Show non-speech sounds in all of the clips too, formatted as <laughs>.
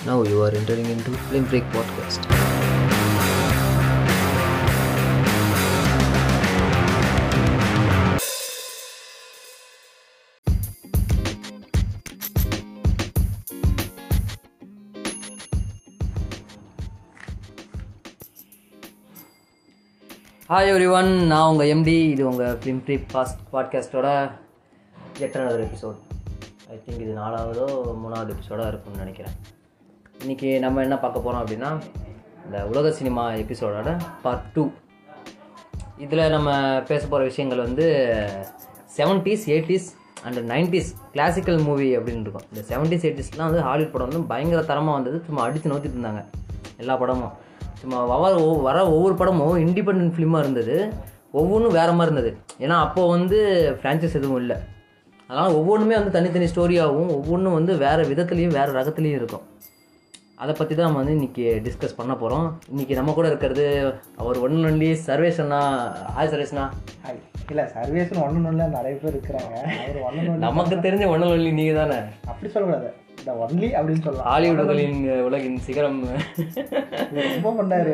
Now you are entering into Film Break Podcast. Hi everyone நான் உங்கள் MD இது உங்கள் ஃபிலிம் ட்ரீப் பாஸ்ட் பாட்காஸ்ட்டோட எட்டாவது எபிசோட் ஐ திங்க் இது நாலாவதோ மூணாவது எபிசோடாக இருக்கும்னு நினைக்கிறேன் இன்றைக்கி நம்ம என்ன பார்க்க போகிறோம் அப்படின்னா இந்த உலக சினிமா எபிசோடோட பார்ட் டூ இதில் நம்ம பேச போகிற விஷயங்கள் வந்து seventies eighties and nineties classical movie அப்படின்னு இருக்கும். இந்த செவன்ட்டீஸ் எயிட்டிஸ்லாம் வந்து ஹாலிவுட் படம் வந்து பயங்கர தரமாக வந்தது. சும்மா அடித்து நோத்திட்டு இருந்தாங்க எல்லா படமும். சும்மா வர வர ஒவ்வொரு படமும் இண்டிபெண்ட் ஃபிலிமாக இருந்தது. ஒவ்வொன்றும் வேறு மாதிரி இருந்தது. ஏன்னா அப்போது வந்து ஃப்ரான்ச்சைஸ் எதுவும் இல்லை. அதனால் ஒவ்வொன்றுமே வந்து தனித்தனி ஸ்டோரியாகவும் ஒவ்வொன்றும் வந்து வேறு விதத்துலேயும் வேறு ரகத்துலேயும் இருக்கும். அதை பற்றி தான் நம்ம வந்து இன்றைக்கி டிஸ்கஸ் பண்ண போகிறோம் இன்றைக்கி நம்ம கூட இருக்கிறது அவர் ஒன்று ஒன்லி சர்வேஷன்னா. ஹாய் சர்வேஷ்னா. ஹாய் இல்லை சர்வீஸ்னு ஒன்று ஒன்றுல நிறைய பேர் இருக்கிறாங்க. அவர் ஒன்று <laughs> நமக்கு தெரிஞ்ச ஒன்று ஒன்லி நீங்கள் தானே? அப்படி சொல்லக்கூடாது. இந்த ஒன்லி அப்படின்னு சொல்லலாம். ஹாலிவுட்களின் உலகின் சிகரம். ரொம்ப பண்ணாரு.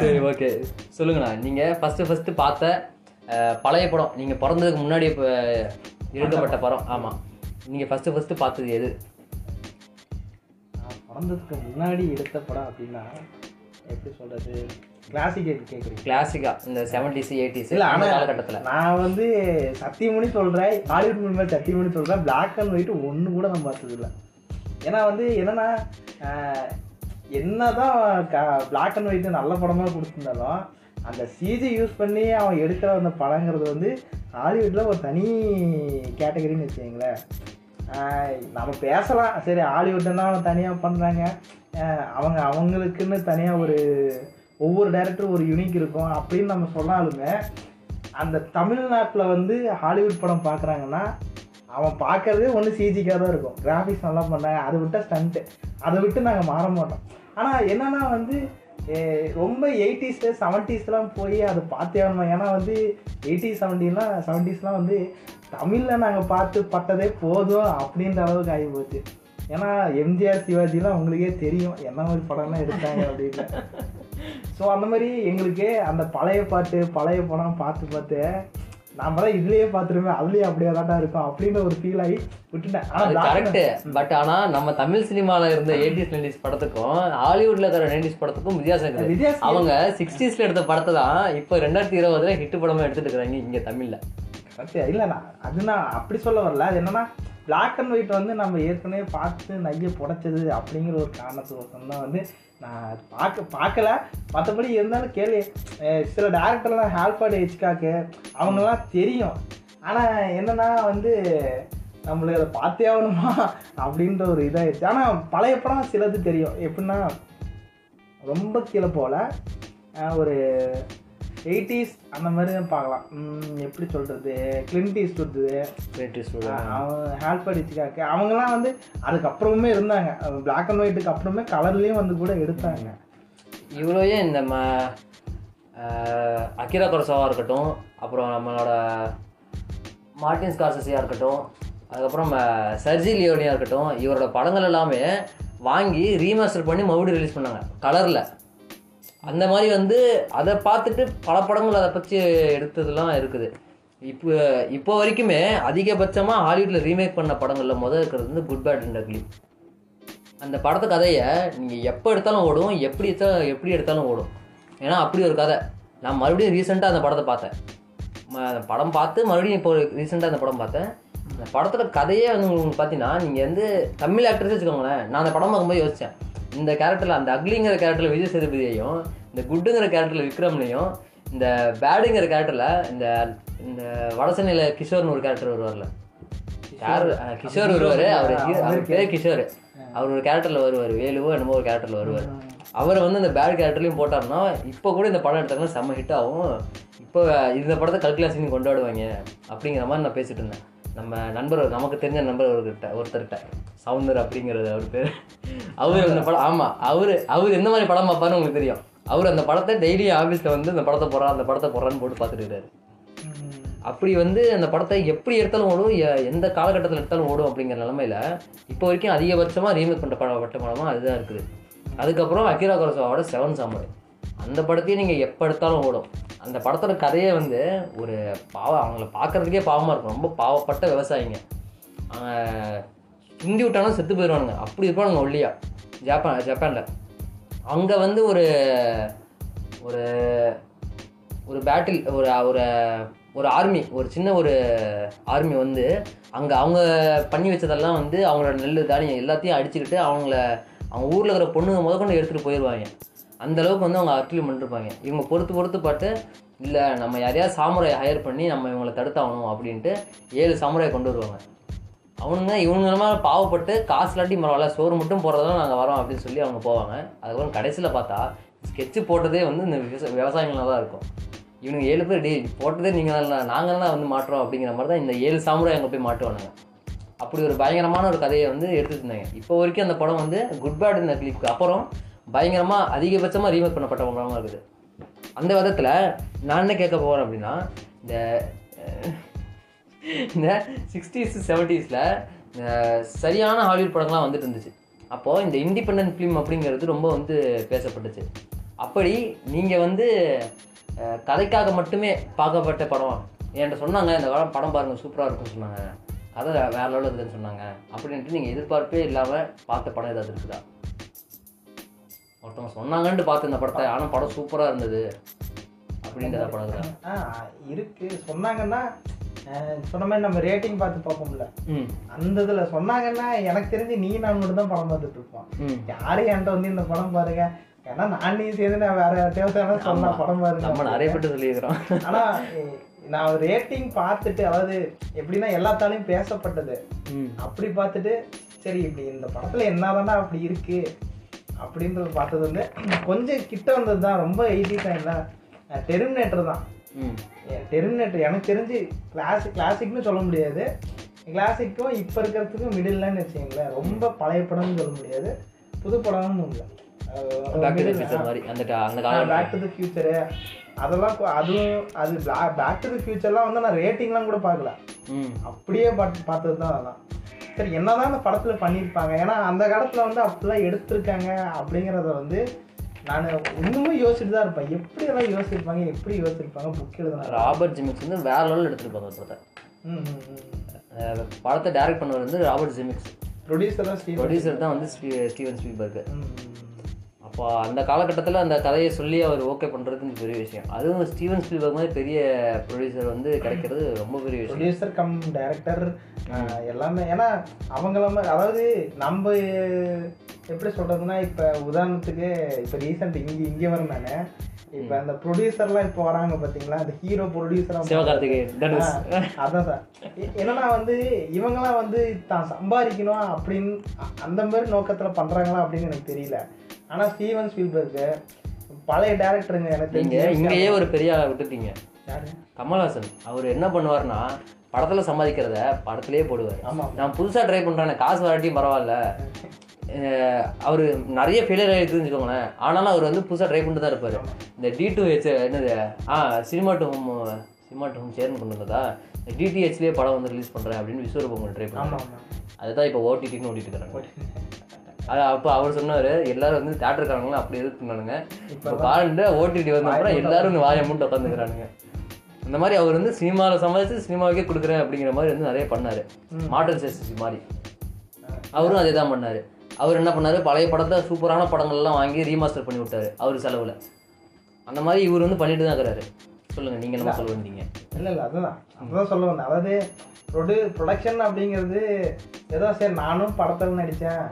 சரி ஓகே. சொல்லுங்கண்ணா. நீங்கள் ஃபஸ்ட்டு ஃபஸ்ட்டு பார்த்த பழைய படம். நீங்கள் பிறந்ததுக்கு முன்னாடி இப்போ எடுக்கப்பட்ட படம். ஆமாம் நீங்கள் ஃபஸ்ட்டு ஃபஸ்ட்டு பார்த்தது எது? பிறந்ததுக்கு முன்னாடி எடுத்த படம் அப்படின்னா எப்படி சொல்றது? கிளாசிக் கேட்குறீங்க கிளாசிக்காக இந்த செவன்டிஸ் எயிட்டிஸ் இல்லை ஆனால் காலகட்டத்தில். நான் வந்து சத்தியமணி சொல்கிறேன் ஹாலிவுட் மாதிரி சத்தியமணி சொல்கிறேன் பிளாக் அண்ட் ஒயிட் ஒன்று கூட நான் பார்த்தது இல்லை ஏன்னா வந்து என்னன்னா என்னதான் பிளாக் அண்ட் ஒயிட் நல்ல படமாக கொடுத்துருந்தாலும் அந்த சிஜி யூஸ் பண்ணி அவன் எடுக்கிற அந்த படங்கிறது வந்து ஹாலிவுட்டில் ஒரு தனி கேட்டகரின்னு வச்சுக்கங்களேன். நம்ம பேசலாம். சரி ஹாலிவுட்னா அவன் தனியாக பண்ணுறாங்க அவங்க அவங்களுக்குன்னு தனியாக ஒரு ஒவ்வொரு டேரக்டரும் ஒரு யூனிக் இருக்கும். அப்படின்னு நம்ம சொன்னாலுமே அந்த தமிழ்நாட்டில் வந்து ஹாலிவுட் படம் பார்க்குறாங்கன்னா அவன் பார்க்கறதே ஒன்று சிஜிக்காக தான் இருக்கும். கிராஃபிக்ஸ் நல்லா பண்ணாங்க. அதை விட்டால் ஸ்டண்ட்டு அதை விட்டு நாங்கள் மாற மாட்டோம். ஆனால் என்னென்னா வந்து ரொம்ப எயிட்டிஸு செவன்ட்டீஸ்லாம் போய் அதை பார்த்தே ஆகணும்? ஏன்னா வந்து எயிட்டிஸ் செவன்டீன்லாம் செவன்ட்டீஸ்லாம் வந்து தமிழில் நாங்கள் பார்த்து பட்டதே போதும் அப்படின்ற அளவுக்கு ஆகி போச்சு. ஏன்னா எம்ஜிஆர் சிவாஜிலாம் உங்களுக்கே தெரியும் என்ன மாதிரி படம்லாம் எடுத்தாங்க அப்படின்னு. <laughs> ஸோ அந்த மாதிரி எங்களுக்கு அந்த பழைய பாட்டு பழைய படம் பார்த்து பார்த்து நாம தான் இதுலயே பார்த்துருமே அதுலயே அப்படியே தாட்டா இருக்கும் அப்படின்ற ஒரு ஃபீல் ஆகி விட்டுட்டேன். ஆனா கரெக்ட் பட் ஆனால் நம்ம தமிழ் சினிமாவில் இருந்த எயிட்டிஸ் நைன்டிஸ் படத்துக்கும் ஹாலிவுட்ல இருக்கிற நைன்டிஸ் படத்துக்கும் வித்தியாசம் வித்தியாசம் அவங்க சிக்ஸ்டீஸ்ல எடுத்த படத்தை தான் இப்போ ரெண்டாயிரத்தி இருபதுல ஹிட் படமா எடுத்துட்டு இருக்காங்க இங்க தமிழ்ல. correct. இல்ல நான் அது நான் அப்படி சொல்ல வரல. அது என்னன்னா பிளாக் அண்ட் ஒயிட் வந்து நம்ம ஏற்கனவே பார்த்து நைய புடைச்சது அப்படிங்கிற ஒரு காரணத்துக்கோசம் தான் வந்து நான் பார்க்க பார்க்கல. மற்றபடி இருந்தாலும் கேள்வி சில டேரக்டர்லாம் ஹால்பாடு ஹெச்காக்கு. அவங்கெல்லாம் தெரியும். ஆனால் என்னன்னா வந்து நம்மளுக்கு அதை பார்த்தே ஆகணுமா? அப்படின்ற ஒரு இதாகிடுச்சு ஆனால் பழைய படம் சிலது தெரியும். எப்படின்னா ரொம்ப கீழே போகல. ஒரு எயிட்டிஸ் அந்த மாதிரி தான் பார்க்கலாம். எப்படி சொல்கிறது கிளின்ட் ஈஸ்ட்வுட்டு அவன் ஹேல்பர் இச்சிக்காக்கு அவங்கெல்லாம் வந்து அதுக்கப்புறமே இருந்தாங்க. பிளாக் அண்ட் ஒயிட்டுக்கு அப்புறமே கலர்லேயும் வந்து கூட எடுத்தாங்க. இவ்வளோயே இந்த ம அகிரா கொரசாவாக இருக்கட்டும் அப்புறம் நம்மளோட மார்டின் ஸ்கார்சஸியாக இருக்கட்டும் அதுக்கப்புறம் சர்ஜி லியோனியாக இருக்கட்டும் இவரோட படங்கள் எல்லாமே வாங்கி ரீமாஸ்டர் பண்ணி மறுபடியும் ரிலீஸ் பண்ணாங்க. கலரில் அந்த மாதிரி வந்து அதை பார்த்துட்டு பல படங்கள் அதை பற்றி எடுத்ததெல்லாம் இருக்குது. இப்போ இப்போ வரைக்குமே அதிகபட்சமாக ஹாலிவுட்டில் ரீமேக் பண்ண படங்களில் முதல் இருக்கிறது வந்து குட் பேட் அண்ட் அக்லி அந்த படத்து கதையை நீங்கள் எப்போ எடுத்தாலும் ஓடும் எப்படி எடுத்தாலும் எப்படி எடுத்தாலும் ஓடும். ஏன்னா அப்படி ஒரு கதை. நான் மறுபடியும் ரீசெண்டாக அந்த படத்தை பார்த்தேன். அந்த படம் பார்த்து மறுபடியும் இப்போ ரீசெண்டாக அந்த படம் பார்த்தேன். அந்த படத்தோட கதையே வந்து உங்களுக்கு பார்த்தீங்கன்னா நீங்கள் வந்து தமிழ் ஆக்டர்ஸே வச்சுக்கோங்களேன். நான் அந்த படம் பார்க்கும்போது யோசித்தேன் இந்த கேரக்டரில் அந்த அக்லிங்கிற கேரக்டரில் விஜய் சேதுபதியையும் இந்த குட்டுங்கிற கேரக்டரில் விக்ரம்லையும் இந்த பேடுங்கிற கேரக்டரில் இந்த இந்த வடசென்னையில் கிஷோர்னு ஒரு கேரக்டர் வருவார்ல. யார்? கிஷோர். வருவார். அவர் அவர் பேர் கிஷோர். அவர் ஒரு கேரக்டரில் வருவார். வேலுவோ என்னமோ ஒரு கேரக்டரில் வருவார். அவரை வந்து இந்த பேட் கேரக்டர்லையும் போட்டாருன்னா இப்போ கூட இந்த படம் எடுத்தாங்கன்னா செம்ம ஹிட் ஆகும் இப்போ இந்த படத்தை கல்குலாசின்னு கொண்டாடுவாங்க அப்படிங்கிற மாதிரி நான் பேசிட்டு இருந்தேன். நம்ம நண்பர் நமக்கு தெரிஞ்ச நண்பர் ஒருக்கிட்ட ஒருத்தர்கிட்ட. சவுந்தர் அப்படிங்கிறது அவர் பேர். அவர் அந்த படம் ஆமாம் அவர் அவர் எந்த மாதிரி படம் பார்ப்பாருன்னு உங்களுக்கு தெரியும். அவர் அந்த படத்தை டெய்லி ஆஃபீஸில் வந்து இந்த படத்தை போடுறான் அந்த படத்தை போடுறான்னு போட்டு பார்த்துட்டு இருக்காரு. அப்படி வந்து அந்த படத்தை எப்படி எடுத்தாலும் ஓடும் எந்த காலகட்டத்தில் எடுத்தாலும் ஓடும் அப்படிங்கிற நிலமையில இப்போ வரைக்கும் அதிகபட்சமாக ரீமேக் பண்ண படம் பட்ட படமாக அதுதான் இருக்குது. அதுக்கப்புறம் அகிரா குரசாவோட செவன் சாமுரை அந்த படத்தையும் நீங்கள் எப்போ எடுத்தாலும் ஓடும். அந்த படத்தோட கதையே வந்து ஒரு பாவம் அவங்கள பார்க்கறதுக்கே பாவமாக இருக்கும். ரொம்ப பாவப்பட்ட விவசாயிங்க. அவங்க ஹிந்தி விட்டாலும் செத்து போயிடுவானுங்க அப்படி இருப்பானுங்க ஒல்லியா. ஜப்பான் ஜப்பானில். அங்கே வந்து ஒரு ஒரு ஒரு பேட்டில் ஒரு ஒரு ஒரு ஆர்மி ஒரு சின்ன ஒரு ஆர்மி வந்து அங்கே அவங்க பண்ணி வச்சதெல்லாம் வந்து அவங்களோட நெல் தானியம் எல்லாத்தையும் அடிச்சுக்கிட்டு அவங்கள அவங்க ஊரில் இருக்கிற பொண்ணுங்க முதற்கொண்டு எடுத்துகிட்டு போயிடுவாங்க அந்த அளவுக்கு வந்து அவங்க அட்லி பண்ணிருப்பாங்க இவங்க பொறுத்து பொறுத்து பார்த்து இல்லை நம்ம யாரையாவது சாமுராய் ஹையர் பண்ணி நம்ம இவங்களை தடுத்தாகணும் அப்படின்ட்டு ஏழு சாமுராய் கொண்டு வருவாங்க. அவனுங்க இவனுங்க பாவப்பட்டு காசு இல்லாட்டி பரவாயில்ல சோறு மட்டும் போடுறதால நாங்கள் வரோம் அப்படின்னு சொல்லி அவங்க போவாங்க. அதுக்கப்புறம் கடைசியில் பார்த்தா ஸ்கெட்சு போட்டதே வந்து இந்த விவசா விவசாயிகளாக தான் இருக்கும். இவனுங்க ஏழு பேர் டேய் போட்டதே நீங்கள் தான் நாங்கள் தான் வந்து மாட்டுறோம் அப்படிங்கிற மாதிரி தான் இந்த ஏழு சாமுராய் அங்கே போய் மாட்டுவானுங்க அப்படி ஒரு பயங்கரமான ஒரு கதையை வந்து எடுத்துட்டு இருந்தாங்க. இப்போ வரைக்கும் அந்த படம் வந்து குட் பேட் இந்த கிளிப்புக்கு அப்புறம் பயங்கரமாக அதிகபட்சமாக ரீமேக் பண்ணப்பட்ட படமாக இருக்குது. அந்த விதத்தில் நான் என்ன கேட்க போகிறேன் அப்படின்னா இந்த இந்த சிக்ஸ்டீஸ் செவன்ட்டீஸில் சரியான ஹாலிவுட் படங்கள்லாம் வந்துட்டு இருந்துச்சு. அப்போது இந்த இண்டிபெண்டன்ட் ஃபிலிம் அப்படிங்கிறது ரொம்ப வந்து பேசப்பட்டுச்சு. அப்படி நீங்கள் வந்து கதைக்காக மட்டுமே பார்க்கப்பட்ட படம். என்கிட்ட சொன்னாங்க இந்த படம் படம் பாருங்கள் சூப்பராக இருக்கும்னு சொன்னாங்க. கதை வேற லெவலில் இருக்குதுன்னு சொன்னாங்க. அப்படின்ட்டு நீங்கள் எதிர்பார்ப்பே இல்லாமல் பார்த்த படம் ஏதாவது இருக்குதா? ஒருத்தவங்க சொன்னாங்கன்ட்டு பார்த்து இந்த படத்தை ஆனால் படம் சூப்பராக இருந்தது அப்படின்ற படம் இருக்குதா ஆ இருக்கு. சொன்னாங்கன்னா சொன்ன மாதிரி நம்ம ரேட்டிங் பார்த்து பார்ப்போம்ல. அந்த இதுல சொன்னாங்கன்னா எனக்கு தெரிஞ்சு நீ நான் மட்டும் தான் படம் பார்த்துட்டு இருப்போம். யாரும் என்கிட்ட வந்து இந்த படம் பாருங்க? ஏன்னா நான் நீ சேர்ந்து நான் வேற யார்ட்டையாவது சொன்னா. படம் பாருங்க. நம்ம நிறைய பேர் சொல்லியிருக்கிறோம். ஆனா எ- நான் ரேட்டிங் பார்த்துட்டு அதாவது எப்படின்னா எல்லாத்தாலையும் பேசப்பட்டது. அப்படி பார்த்துட்டு சரி இப்படி இந்த படத்துல என்னதான்டா அப்படி இருக்கு. அப்படின்றது பார்த்தது வந்து கொஞ்சம் கிட்ட வந்தது தான் ரொம்ப எயிட்டி டைம்ல டெர்மினேட்டர் தான். டெர்மினேட்டர் எனக்கு தெரிஞ்சு கிளாஸ் கிளாசிக்னு சொல்ல முடியாது. கிளாசிக்கும் இப்போ இருக்கிறதுக்கும் மிடில்லன்னு வச்சுங்களேன் ரொம்ப பழைய படம்னு சொல்ல முடியாது. புது படம்னு இல்லை. பேக் டு தி ஃபியூச்சரு அதெல்லாம் அதுவும் அது பேக் டு தி ஃபியூச்சர்லாம் வந்து நான் ரேட்டிங்லாம் கூட பார்க்கல. அப்படியே பார்த்து பார்த்தது தான் அதெல்லாம். சரி என்னதான் அந்த படத்துல பண்ணியிருப்பாங்க. ஏன்னா அந்த காலத்துல வந்து அப்படிலாம் எடுத்திருக்காங்க அப்படிங்கிறத வந்து நான் இன்னுமும் யோசிச்சுட்டு தான் இருப்பேன். எப்படி எல்லாம் யோசிச்சிருப்பாங்க எப்படி யோசிச்சிருப்பாங்க புக் எழுதுனாங்க ராபர்ட் ஜிமிக்ஸ் வந்து வேற லெவலில் எடுத்திருப்பாங்க படத்தை. படத்தை டைரக்ட் பண்ணவர் வந்து ராபர்ட் ஜிமிக்ஸ். ப்ரொடியூசர் தான் ப்ரொடியூசர் தான் வந்து ஸ்டீ- ஸ்டீவன் ம். அப்போ அந்த காலகட்டத்தில் அந்த கதையை சொல்லி அவர் ஓகே பண்ணுறது பெரிய விஷயம். அதுவும் ஸ்டீவன் ஸ்பீல்பர்க் மாதிரி பெரிய ப்ரொடியூசர் வந்து கிடைக்கிறது ரொம்ப பெரிய விஷயம். ப்ரொடியூசர் கம் டைரக்டர் எல்லாமே. ஏன்னா அவங்கள மாதிரி அதாவது நம்ம எப்படி சொல்றதுன்னா இப்போ உதாரணத்துக்கு இப்போ ரீசெண்ட் இங்கே இங்கே வரேன் நான். இப்போ அந்த ப்ரொடியூசர்லாம் இப்போ வராங்க பார்த்தீங்களா அந்த ஹீரோ ப்ரொடியூசராக சிவகார்த்திகேயன் அதான் சார். என்னன்னா வந்து இவங்கெல்லாம் வந்து தான் சம்பாதிக்கணும் அப்படின்னு அந்த மாதிரி நோக்கத்தில் பண்ணுறாங்களா அப்படின்னு எனக்கு தெரியல. ஆனால் ஸ்டீவன் ஸ்பீல்பர்க்கு பழைய டேரக்டருங்க எனக்கு தெரிஞ்சு. இங்கேயே ஒரு பெரிய ஆளை விட்டுட்டீங்க. யாரு? கமல்ஹாசன். அவர் என்ன பண்ணுவார்னா படத்துல சம்பாதிக்கிறத படத்திலேயே போடுவார். ஆமாம் நான் புதுசா ட்ரை பண்றேன் காசு வராட்டியும் பரவாயில்ல. அவரு நிறைய ஃபெயிலியர் ஆகிருக்குன்னு வச்சுக்கோங்களேன். ஆனாலும் அவர் வந்து புதுசா ட்ரை பண்ணிட்டு தான் இருப்பாரு. இந்த டி டூ ஹெச் என்னது? ஆ cinema to home cinema to home சேர்ந்து கொண்டு வந்ததா டிடிஹெச்லேயே படம் வந்து ரிலீஸ் பண்றேன் அப்படின்னு விஸ்வரூபம் ட்ரை ஆமாம் அதுதான் இப்போ ஓடிடின்னு ஓடிட்டு இருக்காங்க. அது அப்போ அவர் சொன்னார் எல்லாரும் வந்து தேட்டருக்காரங்களும் அப்படி எதிர்த்துனானுங்க இப்போ பாருங்க ஓடிடி வந்த அப்புறம் எல்லாரும் இந்த வாயை மூட்டு உட்காந்துக்கிறானுங்க இந்த மாதிரி அவர் வந்து சினிமாவில் சம்பாதிச்சு சினிமாவுக்கே கொடுக்குறேன் அப்படிங்கிற மாதிரி வந்து நிறைய பண்ணார். மாடல் சேசி மாதிரி. அவரும் அதே தான் பண்ணார். அவர் என்ன பண்ணாரு? பழைய படத்தை சூப்பரான படங்கள்லாம் வாங்கி ரீமாஸ்டர் பண்ணி விட்டாரு அவர் செலவில். அந்த மாதிரி இவர் வந்து பண்ணிட்டு தான் இருக்கிறாரு. சொல்லுங்க நீங்க என்ன சொல்ல வந்தீங்க? இல்லை இல்லை அதுதான். அதுதான் சொல்ல வந்தேன். அதாவது ப்ரொடியூ ப்ரொடக்ஷன் அப்படிங்கிறது ஏதோ சரி நானும் படத்தில் நடித்தேன்.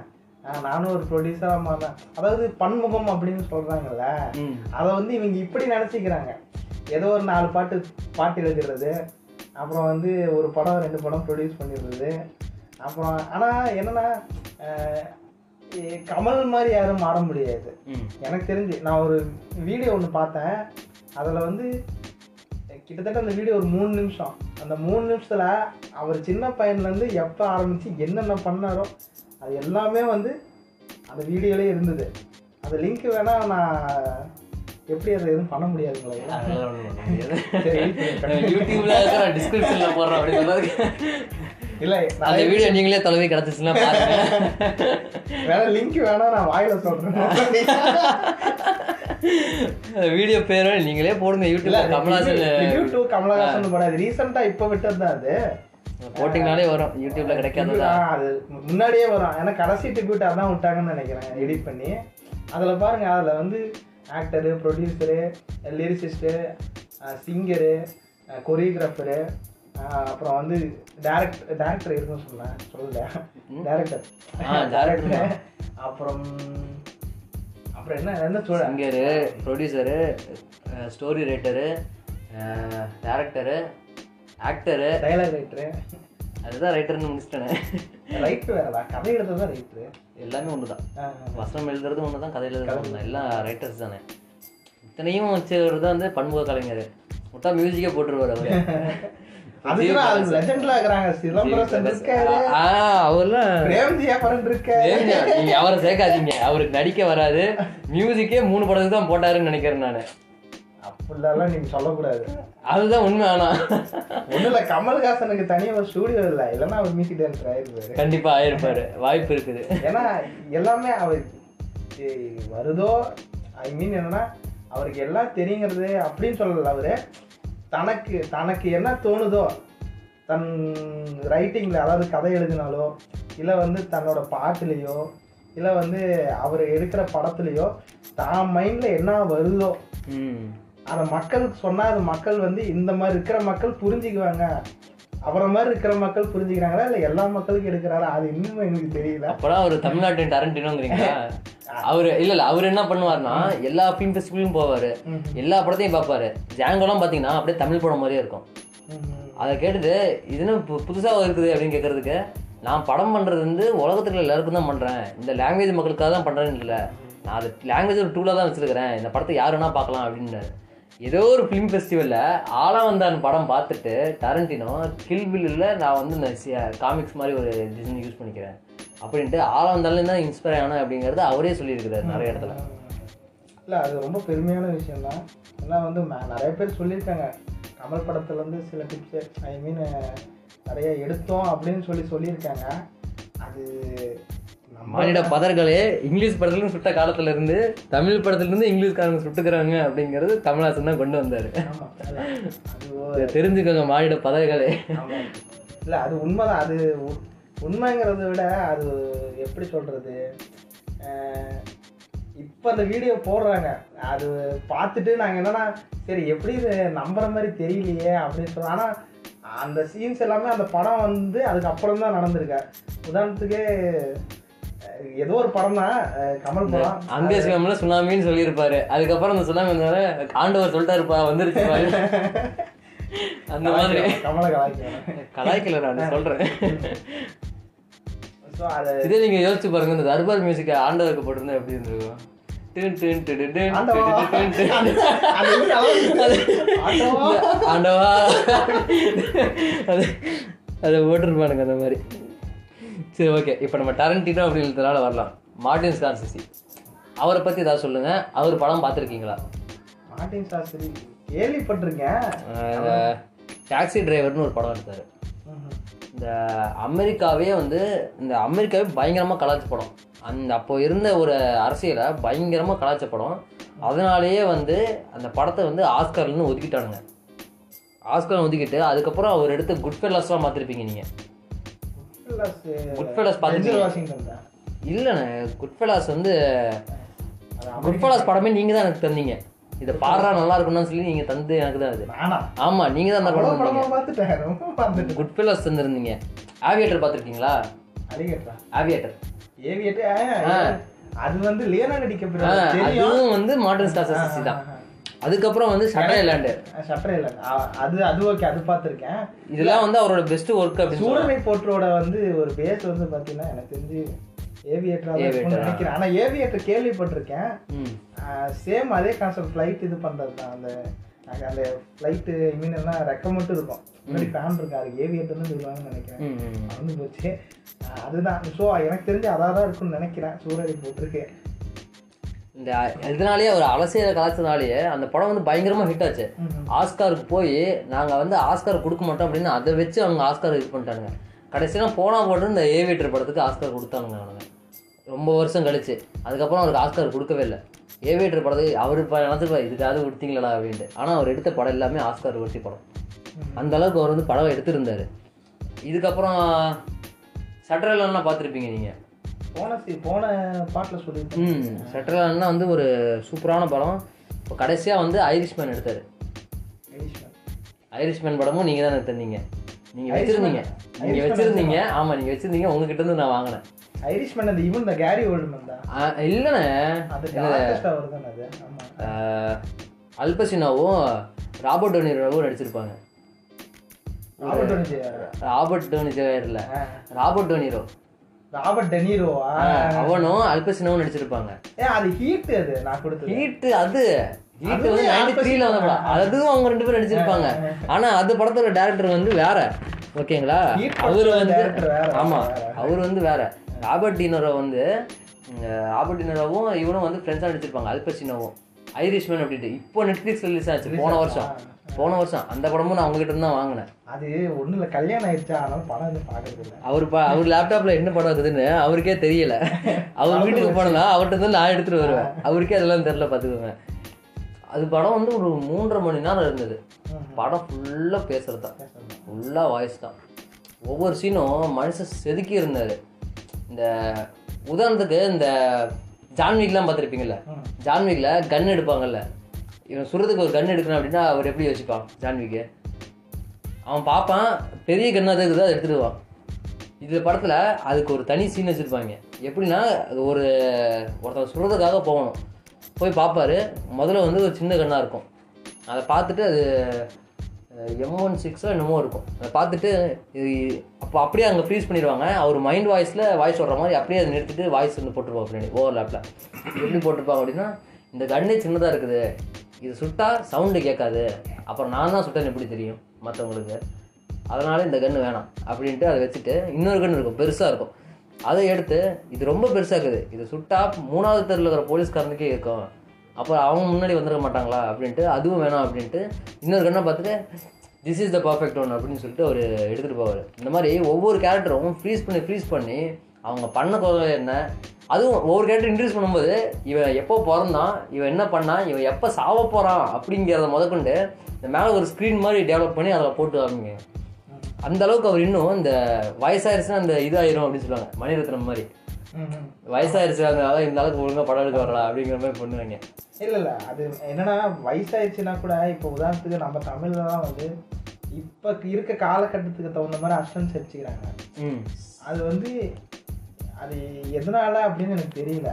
நானும் ஒரு ப்ரொடியூசராக மாறினேன் அதாவது பன்முகம் அப்படின்னு சொல்கிறாங்கல்ல ம். அதை வந்து இவங்க இப்படி நினச்சிக்கிறாங்க. ஏதோ ஒரு நாலு பாட்டு பாட்டு எழுதிடுறது அப்புறம் வந்து ஒரு படம் ரெண்டு படம் ப்ரொடியூஸ் பண்ணிடுறது. அப்புறம் ஆனால் என்னென்னா கமல் மாதிரி யாரும் மாற முடியாது. எனக்கு தெரிஞ்சு நான் ஒரு வீடியோ ஒன்று பார்த்தேன். அதில் வந்து கிட்டத்தட்ட அந்த வீடியோ ஒரு மூணு நிமிஷம். அந்த மூணு நிமிஷத்தில் அவர் சின்ன பையன்லேருந்து எப்போ ஆரம்பித்து என்னென்ன பண்ணாரோ அது எல்லாமே வந்து அந்த வீடியோலே இருந்தது. அந்த லிங்க் வேணால் நான் எப்படி அதை எதுவும் பண்ண முடியாதுங்களா. யூடியூப்ல டிஸ்கிரிப்ஷன்ல போடுறோம் அப்படி சொன்னதுக்கு இல்ல அந்த வீடியோ நீங்களே தொலைவி கிடைச்சிச்சுன்னா வேற லிங்க் வேணா நான் வாயில சொல்றேன். வீடியோ பேரு நீங்களே போடுங்க. யூடியூப்ல கமலாசன் ரிவ்யூ டு கமலஹாசன் படம். அது ரீசெண்டா இப்ப விட்டது தான் அது. போட்டிங்கனாலே வரும். யூடியூப்ல கிடைக்காததா? அது முன்னாடியே வரும். ஏன்னா கடைசி டிபியூட் அதான் விட்டாங்கன்னு நினைக்கிறேன். எடிட் பண்ணி. அதுல பாருங்க அதுல வந்து actor producer lyricist singer choreographer அப்புறம் வந்து டேரக்ட் டேரக்டர் இருக்குன்னு சொன்னேன். சொல்லல. டேரக்டர் தான். அப்புறம் அப்புறம் என்ன என்ன சொல்ல singer producer story writer director actor dialogue writer அதுதான் ரைட்டர்னு முடிச்சிட்டேனே. ரைட்டர் வேறடா கதை எழுதுறது தான் ரைட்டரு எல்லாமே ஒன்று தான் வசனம் எழுதுறது ஒன்று தான் கதை எழுதுறது ஒன்று எல்லாம் ரைட்டர்ஸ் தானே. இத்தனையும் வச்சவர் தான் வந்து பன்முக <laughs> கலைஞர். விட்டா மியூசிக்கே போட்டுருவார் அவரு. அவரை சேர்க்காதீங்க. அவருக்கு நடிக்க வராது. மியூசிக்கே மூணு படத்துக்கு தான் போட்டாருன்னு நினைக்கிறேன் நான். அப்படிலாம் நீங்க சொல்லக்கூடாது. அதுதான் உண்மை ஆனா. ஒண்ணும் இல்ல கமல்ஹாசனுக்கு தனியா ஒரு ஸ்டூடியோ இல்ல. இல்லைன்னா அவர் மியூசிக் டான்ஸர் ஆயிருப்பாரு. கண்டிப்பா ஆயிருப்பாரு. வாய்ப்பு இருக்குது. ஏன்னா எல்லாமே அவர் வருதோ ஐ மீன் என்னன்னா அவருக்கு எல்லாம் தெரியுங்கிறது அப்படின்னு சொல்லல அவரு. தனக்கு தனக்கு என்ன தோணுதோ தன் ரைட்டிங்கில் அதாவது கதை எழுதினாலோ இல்லை வந்து தன்னோட பாட்டுலேயோ இல்லை வந்து அவர் எடுக்கிற படத்துலையோ தான் மைண்டில் என்ன வருதோ அதை மக்களுக்கு சொன்னால் அது மக்கள் வந்து இந்த மாதிரி இருக்கிற மக்கள் புரிஞ்சுக்குவாங்க. அவரை மாதிரி இருக்கிற மக்கள் புரிஞ்சுக்கிறாங்களா? இல்லை எல்லா மக்களுக்கும் எடுக்கிறாரா? அது இன்னும் எனக்கு தெரியல. அப்பதான் அவர் தமிழ்நாட்டின் டரண்டினோங்கிறீங்களா? அவரு இல்ல இல்ல அவர் என்ன பண்ணுவாருன்னா எல்லா ஃபிலிம் ஃபெஸ்டிவலும் போவாரு. எல்லா படத்தையும் பார்ப்பாரு. ஜாங்கோலாம் பாத்தீங்கன்னா அப்படியே தமிழ் படம் மாதிரியே இருக்கும். அதை கேட்டுட்டு இது என்ன பு- புதுசா இருக்குது அப்படின்னு கேட்கறதுக்கு நான் படம் பண்றது வந்து உலகத்துல எல்லாருக்கும் தான் பண்றேன். இந்த லாங்குவேஜ் மக்களுக்காக தான் பண்றேன்னு இல்லை. நான் அது லாங்குவேஜ் ஒரு டூலாக தான் வச்சிருக்கிறேன். இந்த படத்தை யார் வேணா பார்க்கலாம் அப்படின்னு ஏதோ ஒரு ஃபிலிம் ஃபெஸ்டிவலில் ஆளா வந்தான் படம் பார்த்துட்டு டரண்டினோ கில் பில்லில் நான் வந்து இந்த காமிக்ஸ் மாதிரி ஒரு டிசைன் யூஸ் பண்ணிக்கிறேன். அப்படின்ட்டு ஆளா வந்தாலும் தான் இன்ஸ்பயர் ஆனேன் அப்படிங்கிறது அவரே சொல்லியிருக்கிறாரு நிறைய இடத்துல. இல்லை அது ரொம்ப பெருமையான விஷயம் தான் ஏன்னா வந்து நிறைய பேர் சொல்லியிருக்காங்க. கமல் படத்துல இருந்து சில டிப்ஸ் ஐ மீன் நிறைய எடுத்தோம் அப்படின்னு சொல்லி சொல்லியிருக்காங்க. அது மானிட பதர்களே இங்கிலீஷ் படத்துல இருந்து சுட்ட காலத்துல இருந்து தமிழ் படத்துல இருந்து இங்கிலீஷ்காரங்க சுட்டுக்கிறாங்க அப்படிங்கிறது கமல்ஹாசன் தான் கொண்டு வந்தாரு. இதை தெரிஞ்சுக்கோங்க மானிட பதர்களே. இல்ல அது உண்மைதான். அது உண்மைங்கிறத விட அது எப்படி சொல்றது? இப்ப அந்த வீடியோ போடுறாங்க. அது பார்த்துட்டு நாங்க என்னன்னா சரி எப்படி இது நம்புற மாதிரி தெரியலையே அப்படின்னு சொல்றோம் ஆனா அந்த சீன்ஸ் எல்லாமே அந்த படம் வந்து அதுக்கப்புறம் தான் நடந்திருக்க உதாரணத்துக்கு ஏதோ ஒரு படம் தான் கமல் படம். அங்கே சிவம்ல சுனாமின்னு சொல்லியிருப்பாரு. அதுக்கப்புறம் அந்த சுனாமி வந்தாரு ஆண்டவர் சொல்லிட்டாருப்பா வந்துருச்சு பாரு. <laughs> அந்த மாதிரி. கமல கலாய்க்கிறேன் கலாய்க்கல நான் சொல்றேன் <laughs> இதே நீங்க யோசிச்சு பாருங்க இந்த தர்பார் மியூசிக் ஆண்டவருக்கு போட்டிருந்தா எப்படி இருந்திருக்கும்? ஆண்டவா. <laughs> அதை போட்டிருப்பானுங்க அந்த மாதிரி. சரி ஓகே இப்போ நம்ம டரண்டினோ அப்படின்றதுனால வரலாம். மார்டின் ஸ்கார்சிசி அவரை பற்றி ஏதாவது சொல்லுங்க. அவர் படம் பார்த்துருக்கீங்களா? மார்ட்டின் சாஸ்திரி கேள்விப்பட்டிருக்கேன். டாக்ஸி டிரைவர்னு ஒரு படம் எடுத்தார். இந்த அமெரிக்காவே வந்து இந்த அமெரிக்காவே பயங்கரமாக கலாய்ச்ச படம். அந்த அப்போ இருந்த ஒரு அரசியலை பயங்கரமாக கலாய்ச்ச படம். அதனாலேயே வந்து அந்த படத்தை வந்து ஆஸ்கர்னு ஒதுக்கிட்டானுங்க. ஆஸ்கர் ஒதுக்கிட்டு அதுக்கப்புறம் அவர் எடுத்த குட் ஃபெல்லாஸ்லாம் பார்த்துருப்பீங்க நீங்கள் Washington தான். இல்லைண்ணே குட் ஃபெல்லாஸ் வந்து அது குட் ஃபெல்லாஸ் படமே நீங்கள் தான் எனக்கு தந்தீங்க. இதை பாடுறா நல்லா இருக்கும்னு சொல்லி நீங்கள் தந்து எனக்கு தான் அது? ஆமாம் நீங்கள் தான் அந்த படம் படமா தந்தீங்க. பார்த்துட்டேன், ரொம்ப பார்த்துட்டேன். Good fellas தந்திருந்தீங்க. ஆவியேட்டர் பார்த்துருக்கீங்களா? ஆவியேட்டர் ஆ. அது வந்து ஆ, தெரியும். அதுவும் வந்து மாடர்ன் ஸ்டார்ஸ் தான் அதுக்கப்புறம் வந்து ஷட்டர் ஐலாண்டு சட்டரை இல்ல. ஆ, அது அது ஓகே அது பார்த்திருக்கேன். இதெல்லாம் வந்து அவரோட பெஸ்ட் ஒர்க் சூடனை போற்றோட வந்து ஒரு பேஸ் வந்து பாத்தீங்கன்னா எனக்கு தெரிஞ்சு ஏவியேட்டரா. நினைக்கிறேன். ஆனா ஏவியேட்டர் கேள்விப்பட்டிருக்கேன். சேம் அதே கான்செப்ட் ஃப்ளைட் இது பண்றது தான். அந்த அந்த ஃப்ளைட்டு ஐ மீன் எல்லாம் ரெக்க மட்டும் இருக்கும். முன்னாடி ஃபேன் இருக்கும் அது ஏவியேட்டர்னு சொல்லுவாங்கன்னு நினைக்கிறேன். மறந்து போச்சு. அதுதான். ஸோ எனக்கு தெரிஞ்சு அதாக தான் இருக்கும்னு நினைக்கிறேன். சூரரை போட்டிருக்கேன் இந்த இதனாலேயே அவர் அரசியல் கலாச்சனாலேயே அந்த படம் வந்து பயங்கரமாக ஹிட் ஆச்சு. ஆஸ்காருக்கு போய் நாங்கள் வந்து ஆஸ்கார் கொடுக்க மாட்டோம் அப்படின்னு அதை வச்சு அவங்க ஆஸ்கார் இது பண்ணிட்டானுங்க. கடைசியில் போனா போட்டு இந்த ஏவியேட்டர் படத்துக்கு ஆஸ்கார் கொடுத்தானுங்க அவனுங்க ரொம்ப வருஷம் கழிச்சு. அதுக்கப்புறம் அவருக்கு ஆஸ்கார் கொடுக்கவே இல்லை. ஏவியேட்டர் படத்துக்கு அவர் இப்போ நினச்சிருப்பா இதுக்காவது கொடுத்தீங்களா அப்படின்ட்டு. ஆனால் அவர் எடுத்த படம் எல்லாமே ஆஸ்கார் ஒட்டி படம். அந்த அளவுக்கு அவர் வந்து படம் எடுத்திருந்தாரு. இதுக்கப்புறம் சட்டரெல்லாம் பார்த்துருப்பீங்க நீங்கள் போன போன பாட்டில் சொல்லியிருக்கேன் ம் வந்து ஒரு சூப்பரான படம். இப்போ கடைசியாக வந்து ஐரிஷ்மேன் எடுத்தார். ஐரிஷ்மேன். படமும் நீங்கள் தான் எனக்கு தந்தீங்க நீங்கள் வச்சுருந்தீங்க. நீங்கள் வச்சுருந்தீங்க. ஆமாம் நீங்கள் வச்சுருந்தீங்க. உங்ககிட்ட இருந்து நான் வாங்கினேன். ஐரிஷ்மேன் அந்த இவன் இந்த கேரி ஓல்டுமன் தான். இல்லைண்ணே. தானே அல்பசினாவும் ராபர்ட் டோனிரோவும் நடிச்சிருப்பாங்க. ராபர்ட் டோனி ராபர்ட் டோனி ராபர்ட் டோனிரோ ராபர்ட் டெனீரோவா அவனும் அல்பசினாவும் நடிச்சிருப்பாங்க. ஏ அது ஹீட் அது நான் கொடுத்தது. ஹீட் அது. ஹீட் வந்து நைன்டி த்ரீல வந்த படம் அதுவும் அவங்க ரெண்டு பேரும் நடிச்சிருப்பாங்க. ஆனா அது படத்தோட டேரக்டர் வந்து வேற. ஓகேங்களா? அவர் வந்து ஆமா. அவர் வந்து வேற. ராபர்ட் டினரோ வந்து ராபர்ட் டினரோவும் இவனும் வந்து ஃப்ரெண்ட்ஸாக நடிச்சிருப்பாங்க. அல்பசினோவும் ஐரிஷ்மேன் அப்படின்ட்டு. இப்போ நெட்ஃப்ளிக்ஸ் ரிலீஸ் ஆச்சு போன வருஷம். போன வருஷம் அந்த படமும் நான் உங்ககிட்ட இருந்து தான் வாங்கினேன். அது ஒண்ணும் இல்ல கல்யாணம் ஆயிடுச்சா? அதனால படம் பாக்குறது இல்ல. அவர் பா அவர் லேப்டாப்ல என்ன படம் இருக்குதுன்னு அவருக்கே தெரியல. அவர் வீட்டுக்கு போனா அவர்கிட்ட இருந்து நான் எடுத்துட்டு வருவேன். அவருக்கே அதெல்லாம் தெரியல பார்த்துக்கோங்க. அது படம் வந்து ஒரு மூன்றரை மணி நேரம் இருந்தது. படம் ஃபுல்லாக பேசுறது தான். ஃபுல்லாக வாய்ஸ் தான். ஒவ்வொரு சீனும் மனுஷன் செதுக்கி இருந்தார். இந்த உதாரணத்துக்கு இந்த ஜான்விக்லாம் பார்த்துருப்பீங்கல்ல? ம். ஜான்விக்ல கன் எடுப்பாங்கல்ல? இவன் சுடுறதுக்கு ஒரு கன் எடுக்கணும் அப்படின்னா அவர் எப்படி யோசிப்பான் ஜான்விக்கு? அவன் பார்ப்பான் பெரிய கன்னாக தான் இருக்குது அதை எடுத்துடுவான் இது படத்தில் அதுக்கு ஒரு தனி சீன் வச்சுருப்பாங்க. எப்படின்னா அது ஒரு ஒருத்தர் சுடுறதுக்காக போகணும். போய் பார்ப்பாரு. முதல்ல வந்து ஒரு சின்ன கண்ணாக இருக்கும். அதை பார்த்துட்டு அது எம் ஒன் சிக்ஸோ என்னமோ இருக்கும். அதை பார்த்துட்டு இது அப்போ அப்படியே அங்கே ஃப்ரீஸ் பண்ணிடுவாங்க. அவர் மைண்ட் வாய்ஸில் வாய்ஸ் விடுற மாதிரி அப்படியே அதை நிறுத்திட்டு வாய்ஸ் வந்து போட்டுருப்பாங்க ஓவர் லேப்பில் எப்படி போட்டிருப்பாங்க அப்படின்னா இந்த கண்ணே சின்னதாக இருக்குது. இது சுட்டா சவுண்டு கேட்காது. அப்புறம் நான் தான் சுட்டேன்னு எப்படி தெரியும் மற்றவங்களுக்கு அதனால் இந்த கன்று வேணாம் அப்படின்ட்டு அதை வச்சுட்டு இன்னொரு கன்று இருக்கும் பெருசாக இருக்கும். அதை எடுத்து இது ரொம்ப பெருசாக இருக்குது. இது சுட்டா மூணாவது தெருவில் இருக்கிற போலீஸ்காரனுக்கே இருக்கும். அப்புறம் அவங்க முன்னாடி வந்துருக்க மாட்டாங்களா அப்படின்ட்டு அதுவும் வேணாம் அப்படின்ட்டு இன்னொரு கண்ணை பார்த்துட்டு this is the perfect one அப்படின்னு சொல்லிட்டு அவர் எடுத்துகிட்டு போவார். இந்த மாதிரி ஒவ்வொரு கேரக்டரும் ஃப்ரீஸ் பண்ணி ஃப்ரீஸ் பண்ணி அவங்க பண்ண குறை என்ன அதுவும் ஒவ்வொரு கேரக்டர் இன்ட்ரடியூஸ் பண்ணும்போது இவன் எப்போ பிறந்தான் இவன் என்ன பண்ணான் இவன் எப்போ சாவ போகிறான் அப்படிங்கிறத முதற்கொண்டு இந்த மேலே ஒரு ஸ்க்ரீன் மாதிரி டெவலப் பண்ணி அதில் போட்டு காமிங்க. அந்த அளவுக்கு அவர் இன்னும் இந்த வயசாயிருச்சுன்னா அந்த இதாயிரும் அப்படின்னு சொல்லுவாங்க. மணிரத்னம் மாதிரி. வயசாயிருச்சு அதனால இந்த அளவுக்கு ஒழுங்கா படம் எடுக்க வரலாம் அப்படிங்கிற மாதிரி பண்ணுவாங்க. இல்ல இல்ல. அது என்னன்னா வயசாயிடுச்சுன்னா கூட இப்போ உதாரணத்துக்கு நம்ம தமிழ்ல தான் வந்து இப்ப இருக்க காலகட்டத்துக்கு தகுந்த மாதிரி அஸ்டன்ஸ் வச்சுக்கிறாங்க ம். அது வந்து அது எதனால அப்படின்னு எனக்கு தெரியல.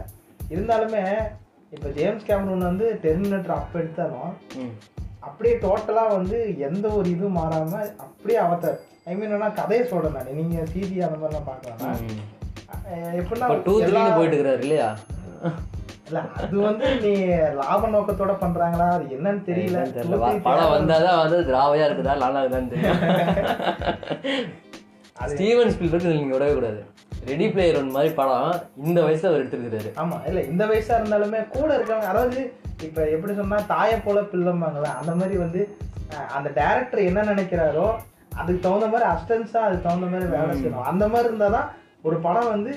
இருந்தாலுமே இப்போ ஜேம்ஸ் கேமரூன் வந்து டெர்மினேட்டர் அப்போ எடுத்தாலும் அப்படியே டோட்டலாக வந்து எந்த ஒரு இதுவும் மாறாம அப்படியே அவத்தார் ஐ மீன் என்ன கதையை சொல்றேன் நான். நீங்க சிஜி அந்த மாதிரிலாம் பார்க்கலாம். எப்படின்னா டூ த்ரீன்னு போயிட்டு இருக்கிறாரு இல்லையா? இல்ல அது வந்து நீ லாப நோக்கத்தோட பண்றாங்களா? அது என்னன்னு தெரியல. தெரியல. படம் வந்தாதான் வந்து திராவையா இருக்குதா லாலா இருக்குதான்னு தெரியும் <laughs> ஸ்டீவன் ஸ்பீல்பர்க் நீங்க விடவே கூடாது. ரெடி பிளேயர் ஒன் மாதிரி படம் இந்த வயசுல அவர் எடுத்திருக்கிறாரு. ஆமா இல்ல இந்த வயசா இருந்தாலுமே கூட இருக்கவங்க அதாவது இப்ப எப்படி சொன்னா தாயை போல பிள்ளைம்பாங்களா அந்த மாதிரி வந்து அந்த டைரக்டர் என்ன நினைக்கிறாரோ அதுக்கு தகுந்த மாதிரி அஸ்டன்ஸா அதுக்கு தகுந்த மாதிரி வேலை செய்யணும். அந்த மாதிரி இருந்தாதான் ஒரு படம் வந்து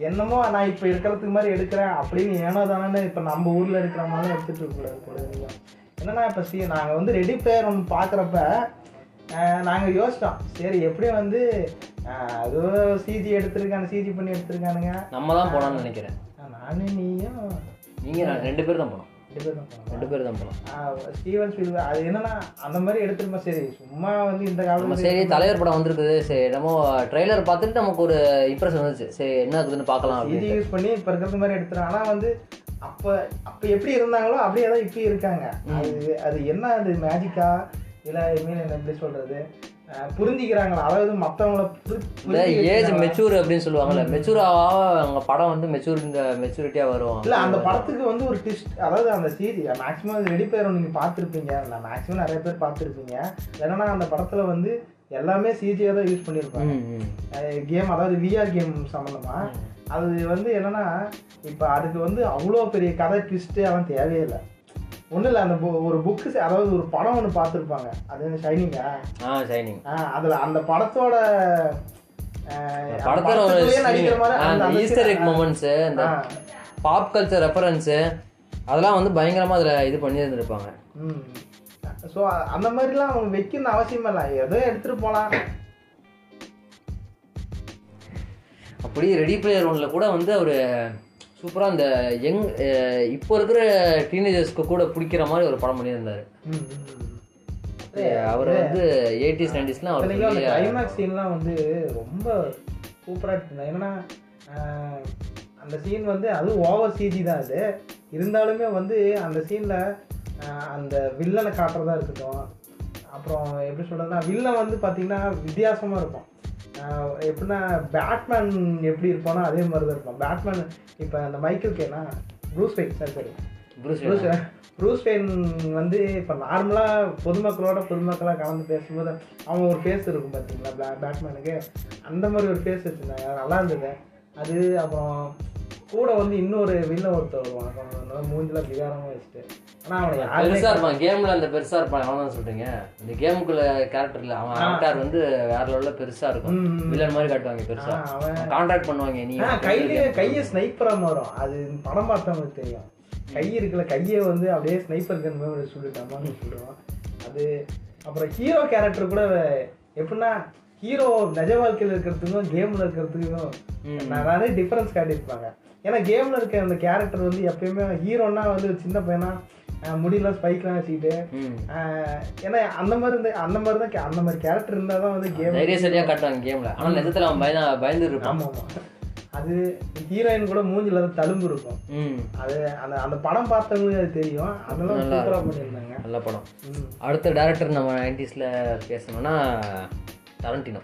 என்னமோ நான் இப்ப இருக்கிறதுக்கு மாதிரி எடுக்கிறேன் அப்படின்னு ஏனோ தானே இப்ப நம்ம ஊர்ல இருக்கிற மாதிரி எடுத்துட்டு இருக்க கூடாது கூட இதுல. என்னன்னா இப்ப சி நாங்க வந்து ரெடி பிளேயர் ஒன்று பாக்குறப்ப அஹ், நாங்க யோசிச்சோம். சரி எப்படியும் வந்து அது சிஜி எடுத்திருக்காங்க சிஜி பண்ணி எடுத்திருக்கானுங்க. நம்ம தான் போனோம்னு நினைக்கிறேன். நானு நீயும் நீங்க நான் ரெண்டு பேர் தான் போனோம். ரெண்டு பேரும் தான் போனோமா? ரெண்டு பேர் தான் போனோம் ஸ்டீவன் ஸ்பீல்பர்க் அது என்னன்னா அந்த மாதிரி எடுத்துருமா சரி சும்மா வந்து இந்த காலத்துல சரி தலைவர் படம் வந்திருக்குது. சரி நம்ம ட்ரெய்லர் பார்த்துட்டு நமக்கு ஒரு இம்ப்ரெஷன் வந்துச்சு. சரி என்ன இருக்குதுன்னு பார்க்கலாம் சிஜி யூஸ் பண்ணி இப்ப இருக்கிறது மாதிரி எடுத்துறாங்க ஆனா வந்து அப்ப அப்ப எப்படி இருந்தாங்களோ அப்படியே தான் இப்பயும் இருக்காங்க. அது அது என்ன அது மேஜிக்கா இல்ல மீன் என்ன எப்படி சொல்றது? ஆஹ் புரிஞ்சுக்கிறாங்களா? அதாவது இந்த ஏஜ்? மெச்சூர் அப்படின்னு சொல்லுவாங்கல்ல மெச்சூர் ஆக அவங்க படம் வந்து மெச்சூர் இந்த மெச்சூரிட்டியா வரும் இல்ல அந்த படத்துக்கு வந்து ஒரு ட்விஸ்ட் அதாவது அந்த சிஜி மேக்ஸிமம் ரெடி பேர் நீங்க பார்த்துருப்பீங்க. நான் மேக்ஸிமம் நிறைய பேர் பார்த்துருப்பீங்க. என்னன்னா அந்த படத்துல வந்து எல்லாமே சிஜியை தான் யூஸ் பண்ணியிருப்பாங்க. கேம் அதாவது விஆர் கேம் சம்மந்தமா அது வந்து என்னன்னா இப்போ அதுக்கு வந்து அவ்வளோ பெரிய கதை ட்விஸ்ட்டு அவன் தேவையில்லை ஒன்றும் இல்லை அந்த ஒரு புக்கு அதாவது ஒரு படம் ஒன்று பார்த்துருப்பாங்க. அது ஷைனிங்கா ஆ ஷைனிங் அதில் அந்த படத்தோட படத்துல ஒரு அந்த- அந்த அந்த ஈஸ்டர் scene- எக் மூமெண்ட்ஸு இந்த ஆ. பாப் கல்ச்சர் ரெஃபரன்ஸு அதெல்லாம் வந்து பயங்கரமாக அதில் இது பண்ணி இருந்திருப்பாங்க ஸோ அந்த மாதிரிலாம் அவங்க வைக்கணும்னு அவசியம் இல்லை. எதோ எடுத்துகிட்டு போகலாம் அப்படி ரெடி பிளேயர் ஒன்றில் கூட வந்து அவர் சூப்பராக அந்த யங் இப்போ இருக்கிற டீனேஜர்ஸ்க்கு கூட பிடிக்கிற மாதிரி ஒரு படம் பண்ணியிருந்தார். அவர் வந்து எயிட்டிஸ் நைன்டிஸ்லாம் அவர் கிளைமேக்ஸ் சீன்லாம் வந்து ரொம்ப சூப்பராக எடுத்துருந்தேன் ஏன்னா அந்த சீன் வந்து அதுவும் ஓவர் சிஜி தான் அது. இருந்தாலுமே வந்து அந்த சீனில் அந்த வில்லனை காட்டுறதா இருக்கட்டும் அப்புறம் எப்படி சொல்கிறதுனா வில்லன் வந்து பார்த்தீங்கன்னா வித்தியாசமாக இருக்கும். எப்படின்னா பேட்மேன் எப்படி இருப்பானோ அதே மாதிரி தான் இருப்பான். பேட்மேன் இப்போ அந்த மைக்கேல் கேனா ப்ரூஸ் வெயிட் சரி சரி ப்ரூஸ் ப்ரூஸ் ப்ரூஸ் வெயின் வந்து இப்போ நார்மலாக பொதுமக்களோட பொதுமக்களாக கலந்து பேசும்போது அவன் ஒரு ஃபேஸ் இருக்கும் பார்த்தீங்களா பேட்மேனுக்கு அந்த மாதிரி ஒரு ஃபேஸ் வச்சுருந்தாங்க நல்லா இருந்தது. அது அப்புறம் கூட வந்து இன்னொரு வில்ல ஒருத்தர் வருவான். மூஞ்சில விகாரமாக வச்சுட்டு. ஆனால் அவனை யாருமே பெருசா இருப்பான் கேம்ல அந்த பெருசா இருப்பான். அவன் தான் சொல்றீங்க. இந்த கேமுக்குள்ள கேரக்டர்ல அவன் அவதார் வந்து வேற லெவல்ல பெருசா இருக்கும். வில்லன் மாதிரி காட்டுவாங்க பெருசா. ஆ, அவன் கான்ட்ராக்ட் பண்ணுவாங்க நீ ஆ கையிலேயே கையை ஸ்னைப்பராக மாறும். அது படம் பார்த்தவங்களுக்கு தெரியும். கை இருக்குல்ல கையை வந்து அப்படியே ஸ்னைப்பர் கன் மாதிரி சொல்லிட்டாமான்னு சொல்லுவோம் அது அப்புறம் ஹீரோ கேரக்டர் கூட எப்படின்னா ஹீரோ நிஜ வாழ்க்கையில் இருக்கிறதுக்கும் கேமில் இருக்கிறதுக்கும். நிறைய டிஃப்ரென்ஸ் காட்டியிருப்பாங்க. ஏன்னா கேமில் இருக்க அந்த கேரக்டர் வந்து எப்பயுமே ஹீரோன்னா வந்து சின்ன பையனா முடியெல்லாம் ஸ்பைக்லாம் வச்சுக்கிட்டு ஏன்னா அந்த மாதிரி இருந்த அந்த மாதிரி தான் அந்த மாதிரி கேரக்டர் இருந்தால் தான் வந்து கேம் தைரியசாலியா காட்டுவாங்க கேம்ல ஆனா நிஜத்துல அவன் பயந்து பயந்து இருப்பான் ஆமாம் ஆமாம் அது ஹீரோயின் கூட மூஞ்சில தழும்பு இருக்கும். அது அந்த அந்த படம் பார்த்தவங்களுக்கு அது தெரியும். அதெல்லாம் சூப்பராக பண்ணியிருந்தாங்க. நல்ல படம். அடுத்த டேரக்டர் நம்ம நைன்டிஸில் பேசணும்னா டரண்டினோ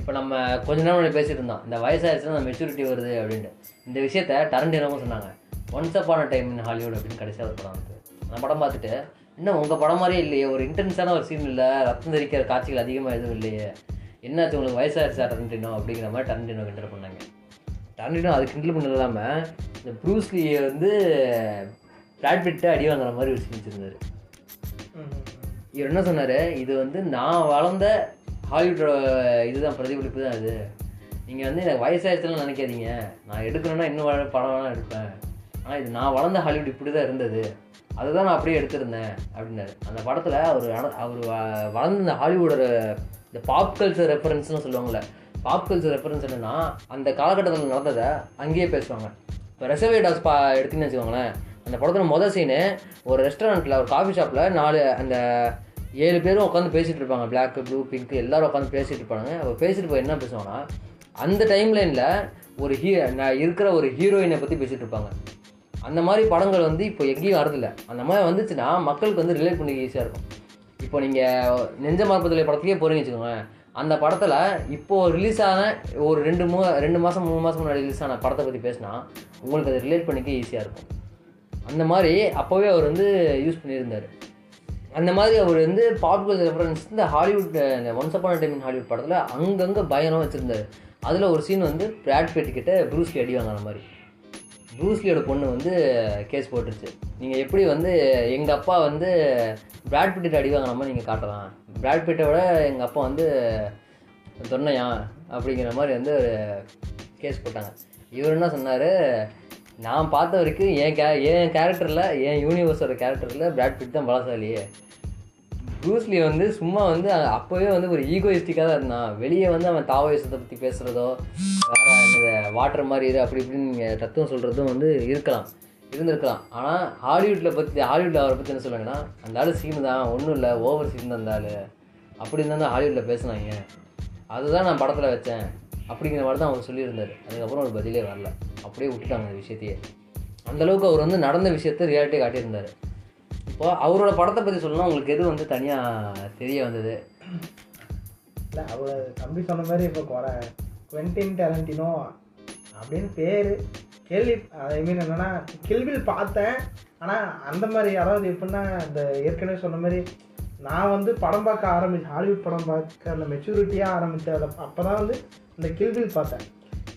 இப்போ நம்ம கொஞ்ச நேரம் பேசிட்டு இருந்தோம் இந்த வயசாயிருச்சுன்னா மெச்சூரிட்டி வருது அப்படின்ட்டு. இந்த விஷயத்த டரண்டினோவும் சொன்னாங்க. Once upon a time in Hollywood அப்படின்னு கடைசியாக ஒரு படம் வந்து அந்த படம் பார்த்துட்டு இன்னும் உங்கள் படம் மாதிரியே இல்லையே ஒரு இன்டென்ஸான ஒரு சீன் இல்லை ரத்தம் தெரிக்கிற காட்சிகள் அதிகமாக எதுவும் இல்லையே. என்னாச்சு உங்களுக்கு வயசாயிருச்சா டரண்டினோ அப்படிங்கிற மாதிரி டரண்டினோ கிண்டல் பண்ணாங்க. டரண்டினோ அது கிண்டல் பண்ணது இல்லாமல் இந்த ப்ரூஸ்லியை வந்து பிளாட் பிட்டு அடி வாங்குற மாதிரி ஒரு சீன் வச்சிருந்தாரு. இவர் என்ன சொன்னார்? இது வந்து நான் வளர்ந்த ஹாலிவுட்டோட இதுதான் பிரதிபலிப்பு தான் அது நீங்கள் வந்து எனக்கு வயசாகிடுச்சுலாம் நினைக்காதீங்க. நான் எடுக்கணும்னா இன்னும் வள- படம் வேணால் எடுப்பேன். ஆனால் இது நான் வளர்ந்த ஹாலிவுட் இப்படி தான் இருந்தது. அதை தான் நான் அப்படியே எடுத்திருந்தேன் அப்படின்னாரு. அந்த படத்தில் அவர் அவர் வ- வளர்ந்த இந்த ஹாலிவுடோட இந்த பாப் கல்ச்சர் ரெஃபரன்ஸ்னு சொல்லுவாங்கள்ல பாப் கல்ச்சர் ரெஃபரன்ஸ் என்னன்னா அந்த காலகட்டத்தில் நடந்ததை அங்கேயே பேசுவாங்க. இப்போ ரெசர்வே டாஸ் பா எடுத்தீங்கன்னு வச்சுக்கோங்களேன். அந்த படத்தில் மொதல் சீனு ஒரு ரெஸ்டாரண்ட்டில் ஒரு காஃபி ஷாப்பில் நாலு அந்த ஏழு பேரும் உட்காந்து பேசிகிட்டு இருப்பாங்க. பிளாக்கு ப்ளூ பிங்க் எல்லாரும் உட்காந்து பேசிட்டு இருப்பாங்க அப்போ பேசிட்டு போய் என்ன பேசுவாங்கன்னா அந்த டைம் லைனில் ஒரு ஹீ நான் இருக்கிற ஒரு ஹீரோயினை பற்றி பேசிகிட்டு இருப்பாங்க. அந்த மாதிரி படங்கள் வந்து இப்போ எங்கேயும் வரதில்ல. அந்த மாதிரி வந்துச்சுன்னா மக்களுக்கு வந்து ரிலேட் பண்ணிக்க ஈஸியாக இருக்கும். இப்போ நீங்கள் நெஞ்ச மரப்பதில் படத்துக்கே போகிறீங்கன்னு வச்சுக்கோங்களேன். அந்த படத்தில் இப்போது ரிலீஸ் ஆன ஒரு ரெண்டு மூ ரெண்டு மாதம் மூணு மாதம் முன்னாடி ரிலீஸ் ஆன படத்தை பற்றி பேசினா உங்களுக்கு அதை ரிலேட் பண்ணிக்க ஈஸியாக இருக்கும். அந்த மாதிரி அப்போவே அவர் வந்து யூஸ் பண்ணியிருந்தார். அந்த மாதிரி அவர் வந்து பாப்புலர் ரெஃபரன்ஸ் இந்த ஹாலிவுட் இந்த once upon a time in Hollywood படத்தில் அங்கங்கே பயணம் வச்சுருந்தாரு. அதில் ஒரு சீன் வந்து பிராட் பெட்டி கிட்ட ப்ரூஸ்லி அடி வாங்கின மாதிரி. ப்ரூஸ்லியோட பொண்ணு வந்து கேஸ் போட்டுருச்சு. நீங்கள் எப்படி வந்து எங்கள் அப்பா வந்து பிராட் பிட்டிட்ட அடி வாங்குற மாதிரி நீங்கள் காட்டலாம். பிராட் பிட்டை விட எங்கள் அப்பா வந்து தொன்னையா அப்படிங்கிற மாதிரி வந்து ஒரு கேஸ் போட்டாங்க. இவர் என்ன சொன்னார்? நான் பார்த்த வரைக்கும் என் கே என் கேரக்டரில் என் யூனிவர்ஸோட கேரக்டரில் பிராட் பிட் தான் பலசாலியே. ப்ரூஸ்லி வந்து சும்மா வந்து அப்போவே வந்து ஒரு ஈகோயிஸ்டிக்காக தான் இருந்தான். வெளியே வந்து அவன் தாவோயிசத்தை பற்றி பேசுகிறதோ வேற இந்த வாட்டர் மாதிரி இரு அப்படி இப்படின்னு நீங்கள் தத்துவம் சொல்கிறதும் வந்து இருக்கலாம். இருந்திருக்கலாம். ஆனால் ஹாலிவுட்டில் பற்றி ஹாலிவுட்டில் அவரை பற்றி என்ன சொல்லுவாங்கன்னா அந்த ஆள் சீன் தான் ஒன்றும் இல்லை ஓவர் சீன் தான் அந்த ஆள். அப்படி இருந்தால் தான் ஹாலிவுட்டில் பேசுனாங்க. அதுதான் நான் படத்தில் வச்சேன். அப்படிங்கிற மாதிரி தான் அவர் சொல்லியிருந்தார். அதுக்கப்புறம் அவர் பதிலே வரல. அப்படியே விட்டுட்டாங்க அந்த விஷயத்தையே. அந்த அளவுக்கு அவர் வந்து நடந்த விஷயத்தை ரியாலிட்டி காட்டியிருந்தார். இப்போ அவரோட படத்தை பற்றி சொல்லணும் உங்களுக்கு எது வந்து தனியாக தெரிய வந்தது? இல்லை அவர் தம்பி சொன்ன மாதிரி இப்போ குறை குவென்டின் டேலண்டினோ அப்படின்னு பேர் கேள்வி ஐ மீன் என்னென்னா கேள்வியில் பார்த்தேன். ஆனால் அந்த மாதிரி அதாவது எப்படின்னா இந்த ஏற்கனவே சொன்ன மாதிரி நான் வந்து படம் பார்க்க ஆரம்பி ஹாலிவுட் படம் பார்க்க அந்த மெச்சூரிட்டியாக ஆரம்பித்தேன் அதை அப்போ தான் வந்து இந்த கில்பில் பார்த்தேன்.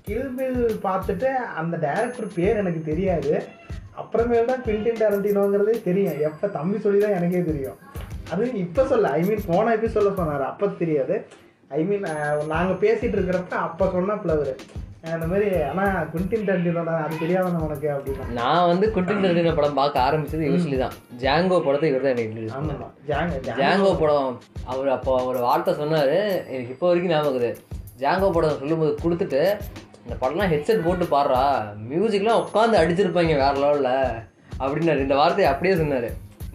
கில்பில் பார்த்துட்டு அந்த டைரக்டர் பேர் எனக்கு தெரியாது. அப்புறமேல் தான் குவிண்டின் டேரண்டினோங்கிறதே தெரியும். எப்போ தம்பி சொல்லி தான் எனக்கே தெரியும். அது இப்போ சொல்ல ஐ மீன் போன எபிசோட சொன்னார். அப்போ தெரியாது. ஐ மீன் நாங்கள் பேசிகிட்டு இருக்கிறப்ப அப்போ சொன்னாப்புல அவர். இந்த மாதிரி ஆனால் குவிண்டின் டேரண்டினோட அது தெரியாதானே உனக்கு அப்படின்னா. நான் வந்து குட்டின் டெரண்டினோ படம் பார்க்க ஆரம்பிச்சது யூஸ்வலி தான் ஜாங்கோ படத்தை இவர் தான் எனக்கு ஜாங்க படம் அவர் அப்போ ஒரு வார்த்தை சொன்னார். எனக்கு இப்போ வரைக்கும் ஞாபகம் இருக்குது. ஜாங்கோ படம் சொல்லும்போது கொடுத்துட்டு இந்த படம்லாம் ஹெட்செட் போட்டு பாடுறா மியூசிக்லாம் உட்காந்து அடிச்சிருப்பாங்க வேற லெவலில் அப்படின்னாரு. இந்த வார்த்தையை அப்படியே சொன்னார்.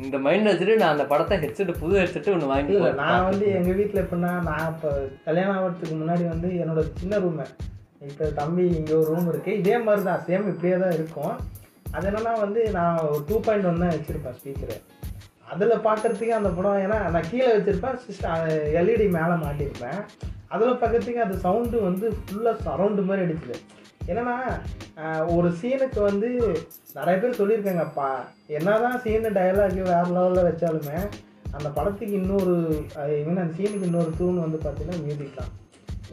இந்த மைண்ட் வச்சுட்டு நான் அந்த படத்தை ஹெட்செட் புது ஹெட்செட் ஒன்று வாங்கி இல்லை நான் வந்து எங்கள் வீட்டில் எப்படின்னா நான் இப்போ கல்யாணம் ஆகிறதுக்கு முன்னாடி வந்து என்னோட சின்ன ரூமு இப்போ தம்பி இங்கே ஒரு ரூம் இருக்குது இதே மாதிரி தான் சேம் இப்படியே தான் இருக்கும். அது என்னன்னா வந்து நான் ஒரு டூ பாயிண்ட் ஒன் தான் வச்சுருப்பேன் ஸ்பீக்கரு அதில் பார்க்குறதுக்கு அந்த படம் ஏன்னா நான் கீழே வச்சுருப்பேன் சிஸ்டம் எல்இடி மேலே மாட்டியிருப்பேன் அதில் பார்க்குறதுக்கு அந்த சவுண்டு வந்து ஃபுல்லாக சரவுண்டு மாதிரி அடிச்சுது. என்னன்னா ஒரு சீனுக்கு வந்து நிறைய பேர் சொல்லியிருக்காங்கப்பா என்னதான் சீனு டயலாக் வேறு லெவலில் வச்சாலுமே அந்த படத்துக்கு இன்னொரு மீன் அந்த சீனுக்கு இன்னொரு தூண் வந்து பார்த்தீங்கன்னா மியூசிக் தான்.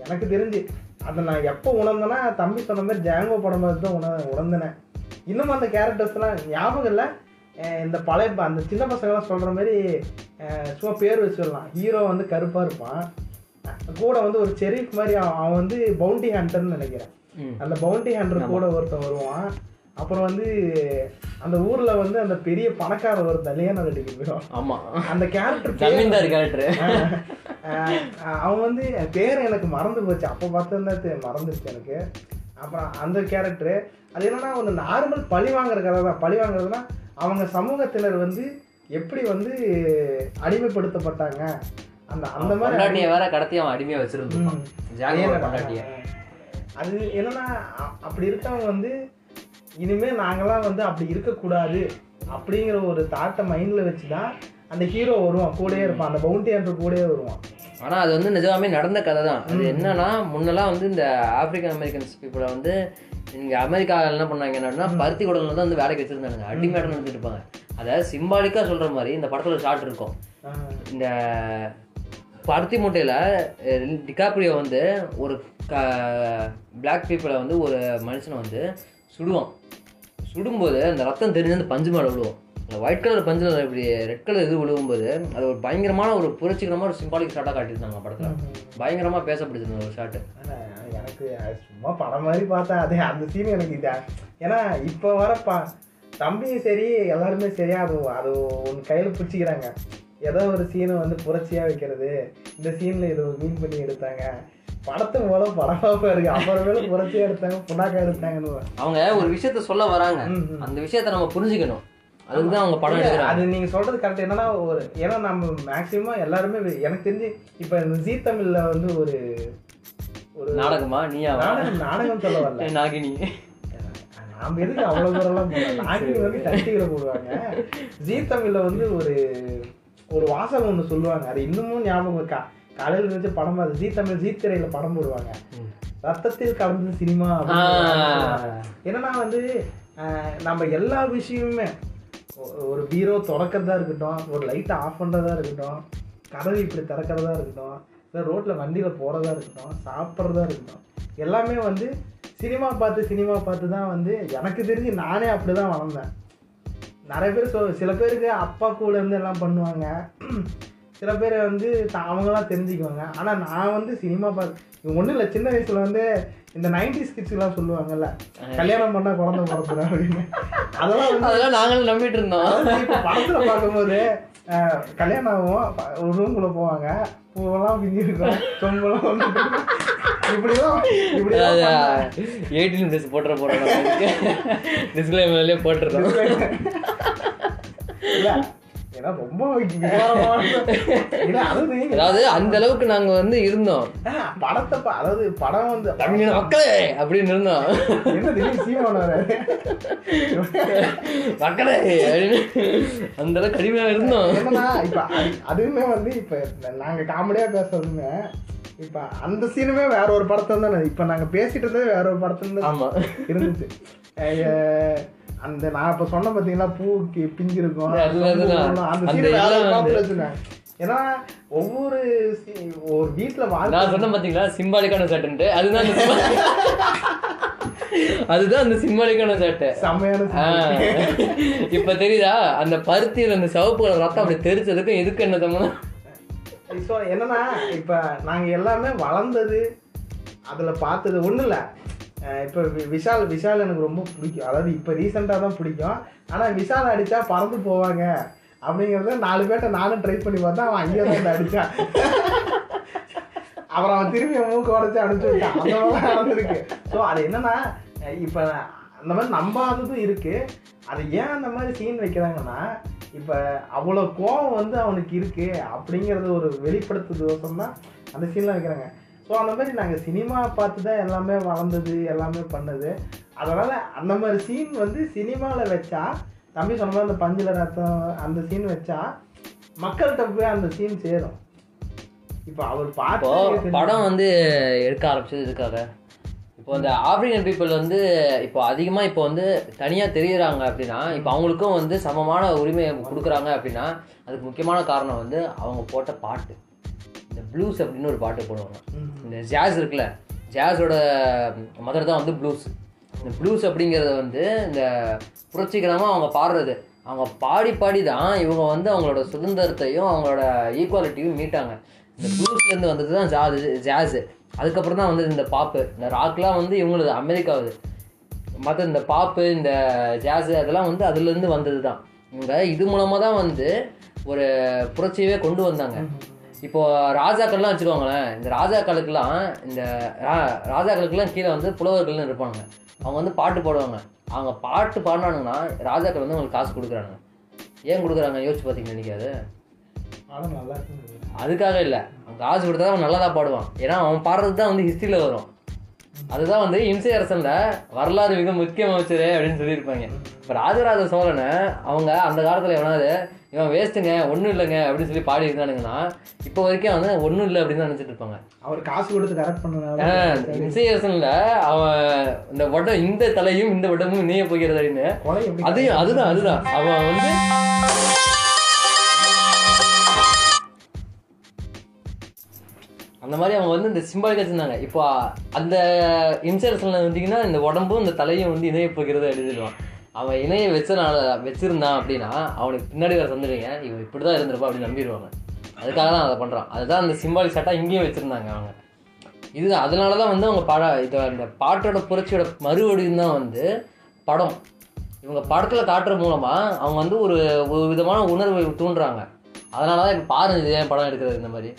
எனக்கு தெரிஞ்சு அதை நான் எப்போ உணர்ந்தேன்னா தம்பி சொன்ன மாதிரி ஜாங்கோ படம் பார்த்து தான் உண உணர்ந்தினேன் இன்னும் அந்த கேரக்டர்ஸ்லாம் ஞாபகம் இல்லை இந்த பழைய அந்த சின்ன பசங்களாம் சொல்கிற மாதிரி சும்மா பேர் வச்சிடலாம். ஹீரோ வந்து கருப்பாக இருப்பான். கூட வந்து ஒரு செரீஃப் மாதிரி அவன் அவன் வந்து பவுண்டி ஹண்டர்னு நினைக்கிறேன். அந்த பவுண்டி ஹண்டர் கூட ஒருத்தன் வருவான். அப்புறம் வந்து அந்த ஊர்ல வந்து அந்த பெரிய பணக்கார ஒரு கல்யாணம் கட்டிக்கு போயிடும் ஆமா. அந்த கேரக்டர் ஜமீன்தார் கேரக்டர் அவன் வந்து பேர் எனக்கு மறந்து போச்சு. அப்போ பார்த்தா மறந்துருச்சு எனக்கு. அப்புறம் அந்த கேரக்டரு அது என்னன்னா ஒரு நார்மல் பழி வாங்குற கதை தான். பழி வாங்குறதுனா அவங்க சமூகத்தினர் வந்து எப்படி வந்து அடிமைப்படுத்தப்பட்டாங்க? அந்த அந்த மாதிரி பொண்டாட்டியை வேற கடத்தி அவன் அடிமையா வச்சிருந்தான். ஜாங்கோ அதே என்னன்னா அப்படி இருக்கவங்க வந்து இனிமே நாங்களாம் வந்து அப்படி இருக்கக்கூடாது அப்படிங்கிற ஒரு தாட்டை மைண்ட்ல வச்சு தான் அந்த ஹீரோ வருவான் கூடயே இருப்பான் அந்த பவுண்டி ஹண்டர் கூடயே வருவான். ஆனா அது வந்து நிஜமாவே நடந்த கதை தான் அது என்னன்னா முன்னெல்லாம் வந்து இந்த ஆப்பிரிக்கன் அமெரிக்கன்ஸ் பீப்புளை வந்து இங்க அமெரிக்காவில் என்ன பண்ணாங்க என்னன்னா பருத்தி குடல்ல தான் வந்து வேலைக்கு வச்சிருந்தாங்க அடிமையாட்டம் நடந்துட்டு இருப்பாங்க. அதை சிம்பாலிக்கா சொல்ற மாதிரி இந்த படத்துல ஷார்ட் இருக்கும். இந்த பருத்தி மூட்டையில டிகாப்ரியோ வந்து ஒரு பிளாக் பீப்புளை வந்து ஒரு மனுஷனை வந்து சுடுவான். சுடும்போது அந்த ரத்தம் தெரிஞ்சு அந்த பஞ்சு மேலே விழுவும். அந்த ஒயிட் கலர் பஞ்சில் இப்படி ரெட் கலர் இது விழுவும்போது அது ஒரு பயங்கரமான ஒரு புரட்சிகரமான ஒரு சிம்பாலிக் ஷாட்டாக காட்டியிருந்தாங்க படத்தில். பயங்கரமாக பேசப்படுது ஒரு ஷாட்டு ஆனா, எனக்கு சும்மா படம் மாதிரி பார்த்தேன். அதே அந்த சீன் எனக்கு இதா ஏன்னா இப்போ வரப்பா தம்பியும் சரி எல்லாருமே சரியா அது அது ஒன்று கையில் பிடிச்சிக்கிறாங்க. ஏதோ ஒரு சீனை வந்து புரட்சியாக வைக்கிறது. இந்த சீனில் இது மீன் பண்ணி எடுத்தாங்க. படத்து மூலம் படமாக இருக்கு அப்புறமேல புரட்சியாக எடுத்தாங்க புண்ணாக்கா எடுத்தாங்கன்னு அவங்க ஒரு விஷயத்த சொல்ல வராங்க. அந்த விஷயத்த நம்ம புரிஞ்சுக்கணும். அதுக்கு தான் அவங்க படம் எடுக்கிறாங்க. அது நீங்க சொல்றது கரெக்ட் என்னன்னா ஒரு ஏன்னா நம்ம மேக்சிமம் எல்லாருமே எனக்கு தெரிஞ்சு இப்ப இந்த ஜீ தமிழ்ல வந்து ஒரு ஒரு நாடகமா? நீயாவா? நாடகம் நாடகம் சொல்ல வரல நாகினி. நாம எதுக்கு அவ்வளவு தூரம்லாம் நாகினி வந்து கட்டிகளை போடுவாங்க. ஜீ தமிழ்ல வந்து ஒரு ஒரு வாசகம் ஒன்று சொல்லுவாங்க. அது இன்னமும் ஞாபகம் இருக்கா? காலையில் வச்சு படம் பார்த்து ஜீ தமிழ் ஜீ திரையில படம் போடுவாங்க. ரத்தத்தில் கலந்தது சினிமா என்னன்னா வந்து நம்ம எல்லா விஷயமுமே ஒரு பீரோ திறக்கிறதா இருக்கட்டும் ஒரு லைட்டை ஆஃப் பண்ணுறதா இருக்கட்டும் கதவு இப்படி திறக்கிறதா இருக்கட்டும் இல்லை ரோட்டில் வண்டியில் போகிறதா இருக்கட்டும் சாப்பிட்றதா இருக்கட்டும் எல்லாமே வந்து சினிமா பார்த்து சினிமா பார்த்து தான் வந்து எனக்கு தெரிஞ்சு நானே அப்படி தான் வளர்ந்தேன். நிறைய பேர் சொல் சில பேருக்கு அப்பா கூட இருந்து எல்லாம் பண்ணுவாங்க. சில பேர் வந்து த- அவங்களாம் தெரிஞ்சுக்குவாங்க. ஆனால் நான் வந்து சினிமா பார்த்து ஒன்றும் இல்லை சின்ன வயசில் வந்து இந்த நைன்டிஸ் கிட்ஸ்லாம் சொல்லுவாங்கல்ல கல்யாணம் பண்ணால் குழந்தை பிறப்புறேன் அப்படின்னு. அதெல்லாம் வந்து அதெல்லாம் நாங்களும் நம்பிட்டு இருந்தோம். படத்துல பார்க்கும்போது கல்யாணம் ஆகும் ஒரு ரூம்குள்ள போவாங்க. பூவெல்லாம் பிஞ்சு இருக்கும் சொம்பெல்லாம். இப்படிலாம் இப்படிலாம் பண்ணா- எயிட்டீன் ப்ளஸ் போட்டுற போறோம் டிஸ்கிளைமர்லேயே <laughs> போட்டுருக்கோம் <laughs> அதாவது அதாவது அந்த அளவுக்கு நாங்க வந்து இருந்தோம். படத்தை அதாவது படம் வந்து தமிழ் மக்களே அப்படின்னு இருந்தோம். மக்களே அப்படின்னு அந்த அளவுக்கு கடுமையா இருந்தோம். என்னன்னா இப்ப அது- அதுவுமே வந்து இப்ப நாங்க காமெடியா பேசுறதுமே இப்ப அந்த சீனுமே வேற ஒரு படத்துல தான் இப்ப நாங்க பேசிட்டு இருந்தது வேற ஒரு படத்துல தான் ஆமா. இருந்துச்சு. அந்த நான் இப்ப சொன்ன பாத்தீங்களா பூ கி- பிஞ்சு இருக்கும் அதுல அதுதான். அந்த சீன் ஏன்னா ஒவ்வொரு ஒரு வீட்டுல வாழ்க்கை நான் சொன்ன பாத்தீங்களா சிம்பாலிக்கான சட்டுன்ட்டு அதுதான். <laughs> அதுதான் அந்த சிம்மாலிக்கான சட்டை செம்மையான. இப்ப தெரியுதா அந்த பருத்தியில அந்த சிவப்பு கலர் ரத்தம் அப்படி தெரிச்சதுக்கும் எதுக்கு என்ன தம்முனா இப்போ என்னன்னா இப்ப நாங்க எல்லாமே வளர்ந்தது அதுல பார்த்தது ஒண்ணும் இல்ல இப்போ விஷால் விஷால் எனக்கு ரொம்ப பிடிக்கும். அதாவது இப்போ ரீசெண்டாக தான் பிடிக்கும். ஆனால் விஷால் அடித்தா பறந்து போவாங்க. அப்படிங்கிறத நாலு பேர்ட்ட நானும் ட்ரை பண்ணி பார்த்தா அவன் அங்கேயே தான் அடித்தான் அடிச்சான். அப்புறம் அவன் திரும்பி அவன் மூக்கு உடச்சி அனுப்பிச்சு விட்டான். அந்த மாதிரி நடந்திருக்கு. ஸோ அது என்னன்னா இப்போ அந்த மாதிரி நம்பாததும் இருக்குது அது ஏன் அந்த மாதிரி சீன் வைக்கிறாங்கன்னா இப்போ அவ்வளோ கோவம் வந்து அவனுக்கு இருக்குது அப்படிங்கிறத ஒரு வெளிப்படுத்துதோசம் தான் அந்த சீன்லாம் வைக்கிறாங்க. ஸோ அந்த மாதிரி நாங்கள் சினிமா பார்த்து தான் எல்லாமே வளர்ந்தது எல்லாமே பண்ணது. அதனால அந்த மாதிரி சீன் வந்து சினிமாவில் வச்சா தம்பி சொன்ன மாதிரி அந்த பஞ்சில ரத்தம் அந்த சீன் வச்சா மக்கள்கிட்ட போய் அந்த சீன் சேரும். இப்போ அவர் பார்த்து படம் வந்து எடுக்க ஆரம்பிச்சது இதுக்காக இப்போ இந்த ஆப்பிரிக்கன் பீப்புள் வந்து இப்போ அதிகமாக இப்போ வந்து தனியாக தெரியுறாங்க அப்படின்னா இப்போ அவங்களுக்கும் வந்து சமமான உரிமை கொடுக்குறாங்க அப்படின்னா அதுக்கு முக்கியமான காரணம் வந்து அவங்க போட்ட பாட்டு. ப்ளூஸ் அப்படின்னு ஒரு பாட்டு போடுவாங்க. இந்த ஜாஸ் இருக்குல்ல ஜாஸோட மதர் தான் வந்து ப்ளூஸ் இந்த ப்ளூஸ் அப்படிங்கிறது வந்து இந்த புரட்சிகரமாக அவங்க பாடுறது. அவங்க பாடி பாடி தான் இவங்க வந்து அவங்களோட சுதந்திரத்தையும் அவங்களோட ஈக்குவாலிட்டியும் மீட்டாங்க. இந்த ப்ளூஸ்லேருந்து வந்தது தான் ஜாஸ் ஜாஸு அதுக்கப்புறம் தான் வந்து இந்த பாப்பு இந்த ராக்லாம் வந்து இவங்களது அமெரிக்காவுது. மற்ற இந்த பாப்பு இந்த ஜாஸு அதெல்லாம் வந்து அதுலேருந்து வந்தது தான். இவங்க இது மூலமாக தான் வந்து ஒரு புரட்சியவே கொண்டு வந்தாங்க. இப்போ ராஜாக்கள்லாம் வச்சுக்கோங்களேன் இந்த ராஜாக்களுக்கெல்லாம் இந்த ராஜாக்களுக்கெல்லாம் கீழே வந்து புலவர்கள்னு இருப்பாங்க அவங்க வந்து பாட்டு பாடுவாங்க. அவங்க பாட்டு பாடினானுங்கன்னா ராஜாக்கள் வந்து அவங்களுக்கு காசு கொடுக்குறாங்க. ஏன் கொடுக்குறாங்க? யோசிச்சு பார்த்தீங்கன்னு நினைக்காது அதுக்காக இல்லை. அவன் காசு கொடுத்தா அவன் நல்லா தான் பாடுவான். ஏன்னா அவன் பாடுறது தான் வந்து ஹிஸ்ட்ரியில் வரும். அதுதான் வந்து இம்சை அரசன்ல வரலாறு மிக முக்கியம் அமைச்சரு அப்படின்னு சொல்லியிருப்பாங்க. இப்போ ராஜராஜ சோழனை அவங்க அந்த காலத்தில் எவனாவது இவன் வேஸ்ட்டுங்க ஒன்றும் இல்லைங்க அப்படின்னு சொல்லி பாடி இருந்தானுங்கன்னா இப்போ வரைக்கும் வந்து ஒன்றும் இல்லை அப்படின்னு நினச்சிட்டு இருப்பாங்க. அவர் காசு கொடுத்து கரெக்ட் இம்சை அரசன்ல அவன் இந்த வடம் இந்த தலையும் இந்த வடமும் இணைய போகிறது அப்படின்னு அதையும் அதுதான் அதுதான். அவன் வந்து அந்த மாதிரி அவங்க வந்து இந்த சிம்பாலிக் வச்சிருந்தாங்க. இப்போ அந்த இன்சூரன்ஸ்ல வந்தீங்கன்னா இந்த உடம்பும் இந்த தலையும் வந்து இணைய போகிறது எழுதிடுவான் அவன் இணைய வச்சனால வச்சிருந்தான் அப்படின்னா அவனுக்கு பின்னாடி வர சந்தடிங்க இவன் இப்படிதான் இருந்திருப்பா அப்படின்னு நம்பிடுவாங்க. அதுக்காக தான் அதை பண்றான். அதுதான் அந்த சிம்பாலிக் சட்டா இங்கேயும் வச்சிருந்தாங்க அவங்க. இது அதனால தான் வந்து அவங்க பட இது அந்த பாட்டோட புரட்சியோட மறுவடியும் தான் வந்து படம். இவங்க படத்தில் காட்டுற மூலமாக அவங்க வந்து ஒரு ஒரு விதமான உணர்வை தூண்டுறாங்க. அதனால தான் இப்போ பாரஞ்சித் ஏன் படம் எடுக்கிறது இந்த மாதிரி?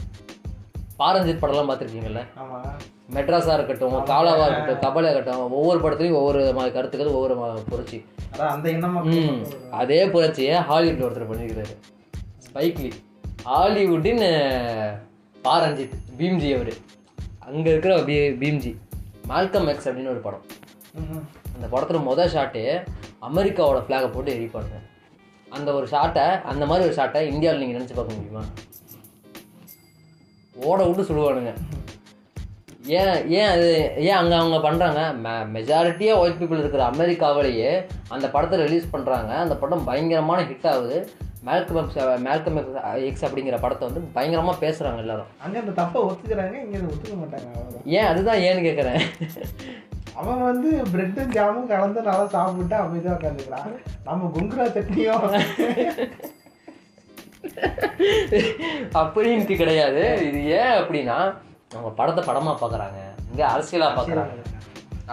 பாரஞ்சித் படம்லாம் பார்த்துருக்கீங்கல்ல? மெட்ராஸாக இருக்கட்டும் காலாவாக இருக்கட்டும் கபலியாக இருக்கட்டும் ஒவ்வொரு படத்துலையும் ஒவ்வொரு கருத்துக்கள் ஒவ்வொரு புரட்சி. அதே புரட்சியை ஹாலிவுட்ல ஒருத்தர் பண்ணியிருக்கிறாரு? ஸ்பைக்லி ஹாலிவுட்டின் பாரஞ்சித் பீம்ஜி அவர். அங்கே இருக்கிற பீ பீம்ஜி. மால்கம் எக்ஸ் அப்படின்னு ஒரு படம். அந்த படத்தில் மொதல் ஷாட்டு அமெரிக்காவோட ஃப்ளாகை போட்டு எரிப்பாங்க அந்த ஒரு ஷாட்டை அந்த மாதிரி ஒரு ஷாட்டை இந்தியாவில் நீங்கள் நினச்சி பார்க்க முடியுமா? ஓட விட்டு சொல்லுவானுங்க ஏன் ஏன் அது ஏன் அங்கே அவங்க பண்ணுறாங்க மெ மெஜாரிட்டியாக ஒயிட் பீப்புள் இருக்கிற அமெரிக்காவிலேயே அந்த படத்தை ரிலீஸ் பண்ணுறாங்க அந்த படம் பயங்கரமான ஹிட் ஆகுது. மேல்கம் எக்ஸ் மேல்கம் எக்ஸ் அப்படிங்கிற படத்தை வந்து பயங்கரமாக பேசுகிறாங்க எல்லாரும். அங்க அந்த தப்பை ஒத்துக்கிறாங்க இங்க ஒத்துக்க மாட்டாங்க ஏன்? அதுதான் ஏன்னு கேட்குறேன் அவன் வந்து பிரெட்டும் ஜாமும் கலந்து நல்லா சாப்பிட்டு அமைதியாக உட்காந்துக்கிறான் நம்ம குங்குரா சட்னியும். அப்படின்ட்டு கிடையாது. இது ஏன் அப்படின்னா அவங்க படத்தை படமாக பார்க்குறாங்க இங்கே அரசியலாக பார்க்குறாங்க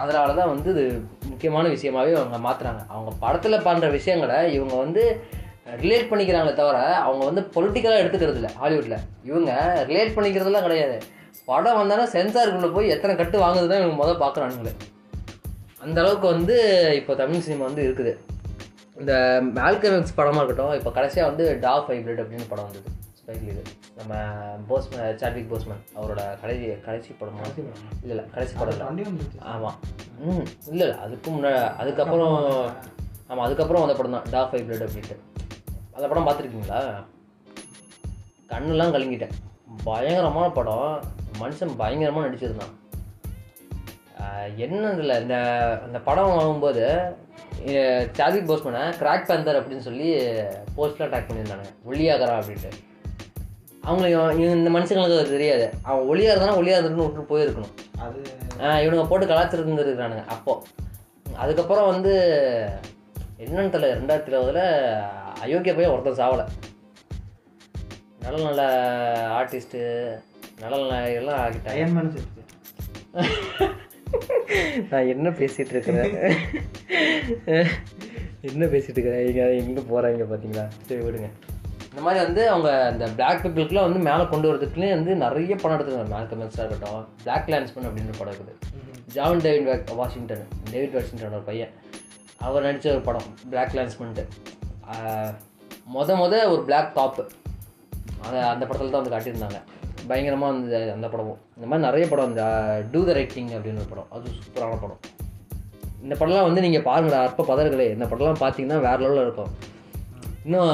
அதனால தான் வந்து இது முக்கியமான விஷயமாவே அவங்க மாற்றுறாங்க அவங்க படத்தில் பண்ணுற விஷயங்களை இவங்க வந்து ரிலேட் பண்ணிக்கிறாங்களே தவிர அவங்க வந்து பொலிட்டிக்கலாக எடுத்துக்கிறது இல்லை ஹாலிவுட்டில் இவங்க ரிலேட் பண்ணிக்கிறதுலாம் கிடையாது. படம் வந்தாலும் சென்சாருக்குள்ளே போய் எத்தனை கட்டு வாங்குறது தான் இவங்க முதல் பார்க்குறானுங்களே அந்த அளவுக்கு வந்து இப்போ தமிழ் சினிமா வந்து இருக்குது. இந்த மேல்கமெக்ஸ் படமாக இருக்கட்டும் இப்போ கடைசியாக வந்து டாக் ஹைப்ரிட் அப்படின்னு படம் வந்தது. ஸ்பைக்ல இது நம்ம போஸ்மேன் சாட்விக் போஸ்மேன் அவரோட கடைசி கடைசி படமா இல்லை இல்லை கடைசி படம் ஆமாம் ம் இல்லை இல்லை அதுக்கு முன்னாடி அதுக்கப்புறம் ஆமாம் அதுக்கப்புறம் வந்த படம் தான் டாக் ஃபைவ் பிளட் அப்படின்ட்டு. அந்த படம் பார்த்துருக்கீங்களா? கண்ணெல்லாம் கலங்கிட்டேன். பயங்கரமான படம். மனுஷன் பயங்கரமாக நடிச்சிருந்தான். ஆஹ் என்ன இதில் இந்த அந்த படம் ஆகும்போது சாதிக் போஸ்மனை கிராக் பேந்தர் அப்படின்னு சொல்லி போஸ்ட்லாம் டேக் பண்ணியிருந்தானுங்க. ஒல்லியாகரா அப்படின்ட்டு. அவங்களுக்கு இந்த மனுஷங்களுக்கு அது தெரியாது. அவன் ஒளியாக இருந்தானா ஒளியாக இருந்துன்னு விட்டு போயிருக்கணும். அது இவனுங்க போட்டு கலாச்சிருந்துருக்கானுங்க அப்போ. அதுக்கப்புறம் வந்து என்னன்னு தெரியல ரெண்டாயிரத்தி இருபதுல அயோக்கிய போய் ஒருத்தன் சாவலை. நல்ல நல்ல ஆர்டிஸ்ட்டு நல்ல நல்ல எல்லாம் ஆகிட்டாங்க <laughs> நான் என்ன பேசிட்டு இருக்கிறேன்? <laughs> என்ன பேசிட்டு இருக்கிறேன்? இங்க எங்கே போகிறாங்க பார்த்தீங்களா சரி விடுங்க. இந்த மாதிரி வந்து அவங்க அந்த பிளாக் பீப்புளுக்குலாம் வந்து மேலே கொண்டு வரதுக்குலேயே வந்து நிறைய படம் எடுத்துருக்காங்க. மேல்கம் எக்ஸாக இருக்கட்டும் பிளாக் லேண்ட்ஸ்மேன் அப்படின்னு படம் இருக்குது. John David Washington David Washington ஒரு பையன். அவர் நடித்த ஒரு படம் பிளாக் லேண்ட்ஸ்மெண்ட்டு மொத மொத ஒரு பிளாக் டாப்பு அதை அந்த படத்தில் தான் வந்து காட்டியிருந்தாங்க. பயங்கரமாக வந்து அந்த படமும். இந்த மாதிரி நிறைய படம் இந்த டூ த ரைட்டிங் அப்படின்னு ஒரு படம். அது சூப்பரான படம். இந்த படம்லாம் வந்து நீங்கள் பாருங்கள் அற்ப பதர்களே. இந்த படம்லாம் பார்த்தீங்கன்னா வேறு லெவலில் இருக்கும். இன்னும்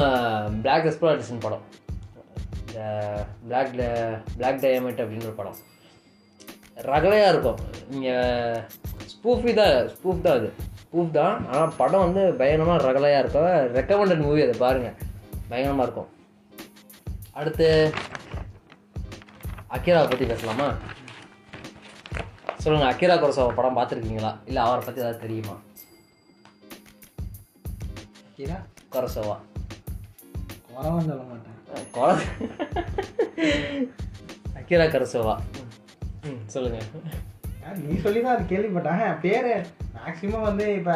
பிளாக் எக்ஸ்ப்ளாரேஷன் படம். இந்த பிளாக் பிளாக் டயமண்ட் அப்படின்னு ஒரு படம். ரகலையாக இருக்கும். நீங்கள் ஸ்பூஃபி தான் ஸ்பூஃப் தான் அது. ஸ்பூஃப் தான் ஆனால் படம் வந்து பயங்கரமாக ரகலையாக இருக்கும் ரெக்கமெண்டட் மூவி அதை பாருங்கள் பயங்கரமாக இருக்கும். அடுத்து அக்கீராவை பற்றி பேசலாமா? சொல்லுங்கள் அக்கீரா குரசோவா படம் பார்த்துருக்கீங்களா? இல்லை அவரை பற்றி ஏதாவது தெரியுமா? கீரா குரசோவா குறவன் சொல்ல மாட்டேன். அக்கீரா கரசோவா. ம் சொல்லுங்கள் நீ சொல்லி தான் அது கேள்விப்பட்டேன். பேர் மேக்ஸிமம் வந்து இப்போ